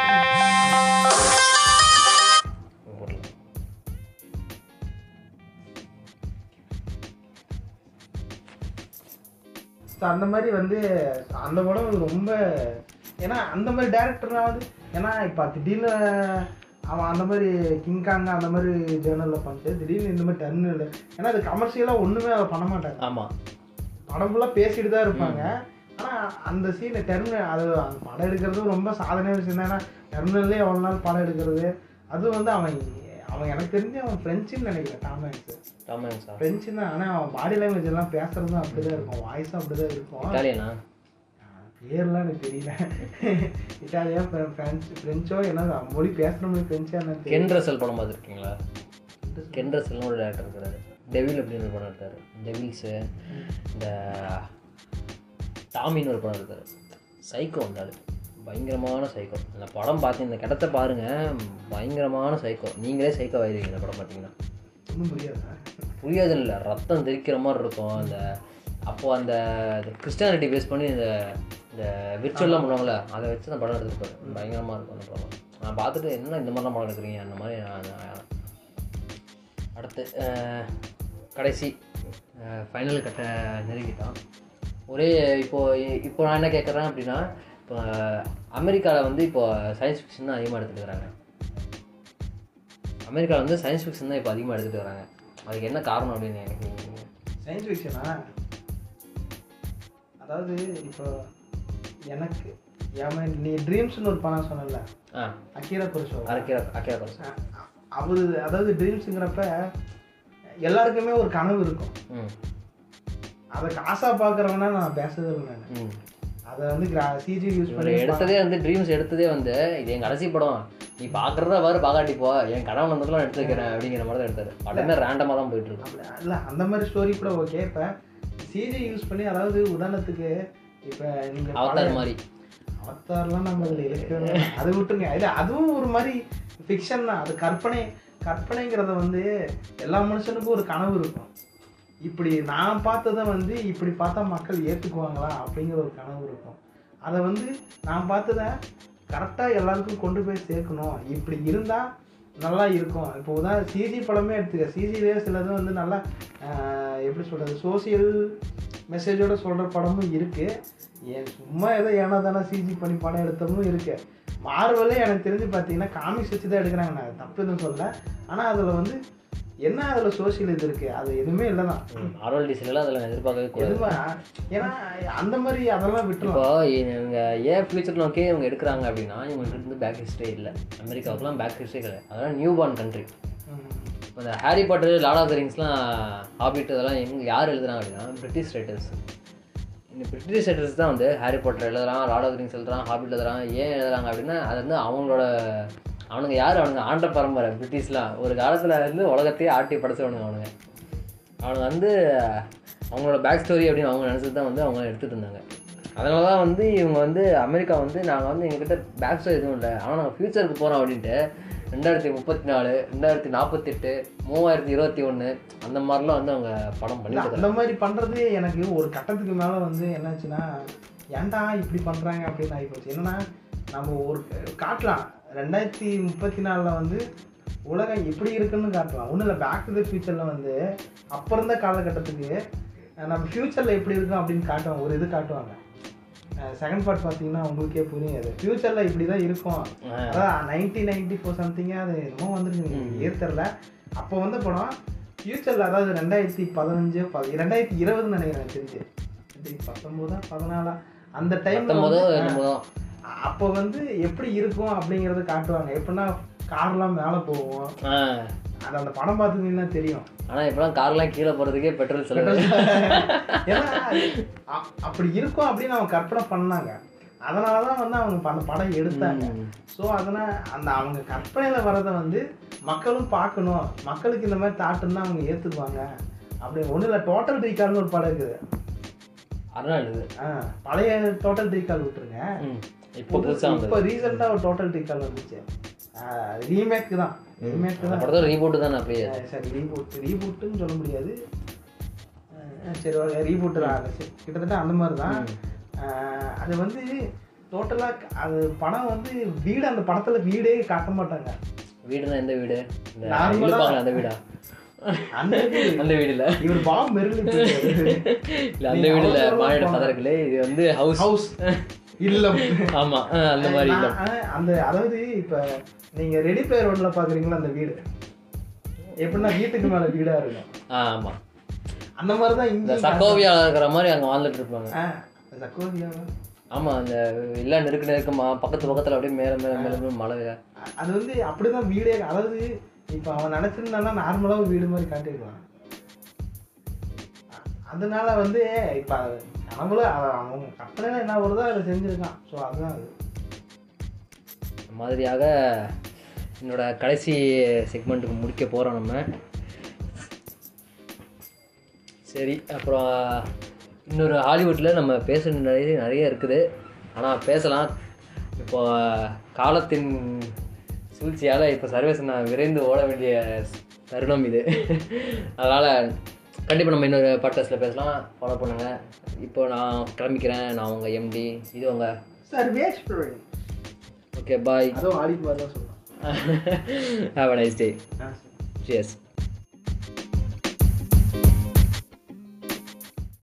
அந்த மாதிரி வந்து அந்த படம் ரொம்ப ஏன்னா அந்த மாதிரி டேரக்டர் வந்து ஏன்னா இப்போ திடீர்னு அவன் அந்த மாதிரி கிங்காங்க அந்த மாதிரி ஜேர்னலில் பண்ணிட்டு திடீர்னு இந்த மாதிரி டர்னல் ஏன்னா அது கமர்ஷியலாக ஒன்றுமே அதை பண்ண மாட்டாங்க ஆமாம் படம் ஃபுல்லாக பேசிட்டு தான் இருப்பாங்க. ஆனால் அந்த சீனை டெர்மினல் அது அந்த படம் எடுக்கிறது ரொம்ப சாதனையான விஷயம் தான். ஏன்னா டெர்மினல்லே எவ்வளோ நாள் படம் எடுக்கிறது? அது வந்து அவன் அவன் எனக்கு தெரிஞ்சு அவன் ஃப்ரெஞ்சுன்னு நினைக்கிறேன் டாம் ஹாங்ஸ் டாம் ஃப்ரெஞ்சு தான் ஆனால் அவன் பாடி லாங்குவேஜ் எல்லாம் பேசுறதும் அப்படி தான் இருக்கும். வாய்ஸும் அப்படி தான் இருக்கும் பேர்லாம் எனக்கு தெரியல. இட்டாலியா ஃப்ரெஞ்ச் ஃப்ரெஞ்சோ என்ன மொழி பேசுகிற மொழி ஃப்ரெஞ்சா என்ன தெரியல. கென் ரசல் படம் பார்த்துருக்கீங்களா? கென் ரசல்னு ஒரு டேரக்டர் இருக்கிறாரு டெவில் அப்படின்னு ஒரு படம் எடுத்தார். டெவில்ஸு இந்த டாமின்னு ஒரு படம் எடுத்தார். சைக்கோ வந்தாரு பயங்கரமான சைக்கோ. அந்த படம் பார்த்து இந்த கிடத்த பாருங்கள் பயங்கரமான சைக்கோ. நீங்களே சைக்கோ ஆயிடுவீங்க இந்த படம் பார்த்தீங்கன்னா. ஒன்றும் புரியாதா? புரியாது இல்லை ரத்தம் தெரிக்கிற மாதிரி இருக்கும். அந்த அப்போது அந்த கிறிஸ்டானிட்டி பேஸ் பண்ணி இந்த இந்த விர்ச்சுவல்லாம் பண்ணுவாங்கள்ல அதை வச்சு அந்த படம் எடுத்துருப்பாரு பயங்கரமாக இருக்கும் அந்த படம். நான் பார்த்துட்டு என்ன இந்த மாதிரிலாம் படம் எடுக்கிறீங்க? அந்த மாதிரி நான் நான் அடுத்து கடைசி ஃபைனல் கட்ட நெருங்கிட்டான். ஒரே இப்போது இப்போ நான் என்ன கேட்குறேன் அப்படின்னா இப்போ அமெரிக்காவில் வந்து இப்போ சயின்ஸ் ஃபிக்ஷன் தான் அதிகமாக எடுத்துட்டு வராங்க அமெரிக்காவில் வந்து சயின்ஸ் ஃபிக்ஷன் தான் இப்போ அதிகமாக எடுத்துகிட்டு வராங்க அதுக்கு என்ன காரணம் அப்படின்னு எனக்கு சயின்ஸ் ஃபிக்ஷனா அதாவது இப்போ எனக்கு ஏன் நீ ட்ரீம்ஸ்னு ஒரு படம் சொன்னல அக்கீரா குருஷோ அரைக்கிற அக்கேரா குறைச்சி அவரு அதாவது ட்ரீம்ஸுங்கிறப்ப எல்லாருக்குமே ஒரு கனவு இருக்கும். அதை காசா பார்க்குறவனா நான் பேசவே இல்லை அதை வந்து சிஜி யூஸ் பண்ணி எடுத்ததே வந்து ட்ரீம்ஸ் எடுத்ததே வந்து இது என் கடைசி படம். நீ பார்க்குறத வேறு பாகாட்டி போ. என் கனவு வந்ததெல்லாம் எடுத்து வைக்கிறேன் அப்படிங்கிற மாதிரி தான் எடுத்தாரு. படமே ரேண்டமாக தான் போயிட்டு இருக்கு. இல்லை அந்த மாதிரி ஸ்டோரி கூட ஓகே இப்போ சிஜி யூஸ் பண்ணி அதாவது உதாரணத்துக்கு இப்போ நீங்கள் அவதார் மாதிரி. அவத்தார்லாம் நம்ம இதில் இலக்கணும் அது விட்டுருங்க. இல்லை அதுவும் ஒரு மாதிரி ஃபிக்ஷன் தான். அது கற்பனை கற்பனைங்கிறத வந்து எல்லா மனுஷனுக்கும் ஒரு கனவு இருக்கும். இப்படி நான் பார்த்ததை வந்து இப்படி பார்த்தா மக்கள் ஏற்றுக்குவாங்களா அப்படிங்கிற ஒரு கனவு இருக்கும். அதை வந்து நான் பார்த்ததை கரெக்டாக எல்லாருக்கும் கொண்டு போய் சேர்க்கணும். இப்படி இருந்தால் நல்லா இருக்கும். இப்போ உதாரணம் சிஜி படமே எடுத்துக்க. சிஜிலே சிலது வந்து நல்லா எப்படி சொல்கிறது சோசியல் மெசேஜோட சொல்கிற படமும் இருக்குது ஏன் சும்மா ஏதோ ஏனோ தானே சிஜி பண்ணி படம் எடுத்தவங்களும் இருக்கு. மார்வலே எனக்கு தெரிஞ்சு பார்த்தீங்கன்னா காமிக்ஸ் வச்சு தான் எடுக்கிறாங்க. நான் தப்பு எதுவும் சொல்ல ஆனால் அதில் வந்து என்ன அதில் சோஷியல் இது இருக்குது அது எதுவுமே இல்லை தான். மார்வல் டிசிலாம் அதில் எதிர்பார்க்கவே கூடாது. ஏன்னா அந்த மாதிரி அதெல்லாம் இப்போ இவங்க ஏன் ஃபியூச்சர் நோக்கி இவங்க எடுக்கிறாங்க அப்படின்னா இவங்களுக்கு இருந்து பேக் ஹிஸ்ட்ரி இல்லை. அமெரிக்காவுக்குலாம் பேக் ஹிஸ்ட்ரி கிடையாது. அதெல்லாம் நியூ பார்ன் கண்ட்ரி இப்போ இந்த Harry Potter Lord of the ரிங்ஸ்லாம் Hobbit இதெல்லாம் எங்கே யார் எழுதுறாங்க அப்படின்னா பிரிட்டிஷ் ரைட்டர்ஸ் இந்த பிரிட்டிஷ் ரைட்டர்ஸ் தான் வந்து ஹாரி பாட்டர் எழுதுறான் லார்ட் ஆஃப் த ரிங்ஸ் எழுதுறான் ஹாபிட் எழுதுறான் ஏன் எழுதுறாங்க அப்படின்னா அது வந்து அவங்களோட அவனுங்க யார்? அவனுங்க ஆண்ட பரம்பரை பிரிட்டிஷ்லாம் ஒரு காலத்தில் வந்து உலகத்தையே ஆட்டி படைச்சவனுங்க அவனுங்க. அவனுங்க வந்து அவங்களோட பேக் ஸ்டோரி அப்படின்னு அவங்க நினச்சது தான் வந்து அவங்க எடுத்துகிட்டு இருந்தாங்க. அதனால தான் வந்து இவங்க வந்து அமெரிக்கா வந்து நாங்கள் வந்து எங்ககிட்ட பேக் ஸ்டோரி எதுவும் இல்லை. ஆனால் நாங்கள் ஃப்யூச்சருக்கு போகிறோம் அப்படின்ட்டு ரெண்டாயிரத்தி முப்பத்தி நாலு ரெண்டாயிரத்தி நாற்பத்தெட்டு மூவாயிரத்தி இருபத்தி ஒன்று அந்த மாதிரிலாம் வந்து அவங்க படம் பண்ணிட்டு அந்த மாதிரி பண்ணுறது எனக்கு ஒரு கட்டத்துக்கு மேலே வந்து என்னாச்சுன்னா ஏன்டா இப்படி பண்ணுறாங்க அப்படின்னு ஆகிப்போச்சு என்னன்னா நம்ம ஒரு காட்டலாம். ரெண்டாயிரத்தி முப்பத்தி நாலில் வந்து உலகம் எப்படி இருக்குன்னு காட்டலாம். ஒன்றும் இல்லை பேக் டு த ஃபியூச்சரில் வந்து அப்போ இருந்த காலகட்டத்துக்கு நம்ம ஃப்யூச்சரில் எப்படி இருக்கும் அப்படின்னு காட்டுவாங்க. ஒரு இது காட்டுவாங்க. செகண்ட் பார்ட் பார்த்தீங்கன்னா உங்களுக்கே புரியும். அது ஃப்யூச்சரில் இப்படி தான் இருக்கும். அதான் நைன்டி நைன்டி ஃபோர் சம்திங்காக அது என்னமோ வந்துருக்கு ஏர் தெரில அப்போ வந்த படம் ஃப்யூச்சரில் அதாவது ரெண்டாயிரத்தி பதினஞ்சு பதி ரெண்டாயிரத்தி இருபதுன்னு நினைக்கிறேன் தெரிஞ்சு. பத்தொம்போதா பதினாலா? அந்த டைம் பத்தொம்போதோ என்னமோ. தான் அப்போ வந்து எப்படி இருக்கும் அப்படிங்கிறத காட்டுவாங்க. எப்படின்னா கார்லாம் மேலே போகும். ஆ. அது அந்த படம் பார்த்துருந்தீங்கன்னா தெரியும். ஆனால் இப்போலாம் கார்லாம் கீழே போகிறதுக்கே பெட்ரோல் செலவு. ஏன்னா அப்படி இருக்கும் அப்படின்னு அவங்க கற்பனை பண்ணாங்க. அதனால தான் வந்து அவங்க அந்த படம் எடுத்தாங்க. ஸோ அதனால் அந்த அவங்க கற்பனையில் வரதை வந்து மக்களும் பார்க்கணும். மக்களுக்கு இந்த மாதிரி தாட்டுன்னா அவங்க ஏற்றுக்குவாங்க அப்படி ஒன்றும் இல்லை. டோட்டல் ரீகால்னு ஒரு படம் இருக்குது. அதனால் இது. ஆ பழைய டோட்டல் ரீகால் விட்டுருங்க. இப்போ இப்போ ரீசெண்டாக ஒரு டோட்டல் ரீகால் வந்துச்சு. ரீமேக் தான் தான். படத்தோட ரீபோட்டு தான் அப்படியே? சரி ரீபூட் ரீபூட்டுன்னு சொல்ல முடியாது. சரி ஓகே தான். கிட்டத்தட்ட அந்த மாதிரி தான். அது வந்து டோட்டலாக அது படம் வந்து வீடு அந்த படத்தில் வீடே காட்ட மாட்டாங்க. வீடுனா எந்த வீடு? அந்த வீடா? அந்த வீடு. அந்த வீடு இல்ல இவர் பாம் மெருளி இல்ல அந்த வீடு இல்ல மாநில பதற்களே இது வந்து ஹவுஸ் ஹவுஸ் இல்ல ஆமா அந்த மாதிரி அந்த அதாவது இப்ப நீங்க ரெடி பிளேயர் ஒன்ல பாக்குறீங்களா அந்த வீடு? எப்படின்னா வீட்டுக்கு மேல வீடா இருக்கும். ஆமா. அந்த மாதிரி தான் இந்த சக்கோவியா இருக்கிற மாதிரி அங்க வாழ்ந்துட்டு இருப்பாங்க. சக்கோவியா? ஆமா அந்த இல்ல நெருக்க நெருக்கமா பக்கத்து பக்கத்துல அப்படியே மேல மேல மேல மழை. அது வந்து அப்படிதான் வீடே அதாவது இப்ப அவன் நினைச்சிருந்தானா நார்மலா ஒரு வீடு மாதிரி காட்டிருக்கலாம் அதனால வந்து இப்ப நம்மளும் அவன் அவங்க கற்பனையில் என்ன வருதோ அதை செஞ்சுருக்கான். ஸோ அதுதான் அது. இந்த மாதிரியாக என்னோட கடைசி செக்மெண்ட்டுக்கு முடிக்க போகிறோம் நம்ம. சரி அப்புறம் இன்னொரு ஹாலிவுட்டில் நம்ம பேச நிறைய நிறைய இருக்குது. ஆனால் பேசலாம். இப்போ காலத்தின் சூழ்ச்சியால் இப்போ சர்வேஸ் நான் விரைந்து ஓட வேண்டிய தருணம் இது. அதனால் கண்டிப்பாக நம்ம இன்னொரு பாட்காஸ்ட்டில் பேசலாம். ஃபாலோ பண்ணுங்கள் இப்போ நான் கிளம்பிக்கிறேன். நான் உங்கள் எம்டி இது உங்கள் sir waste provide okay bye அதுவும் ஆடிக்கு தான் சொல்லுவேன் have a nice day Cheers.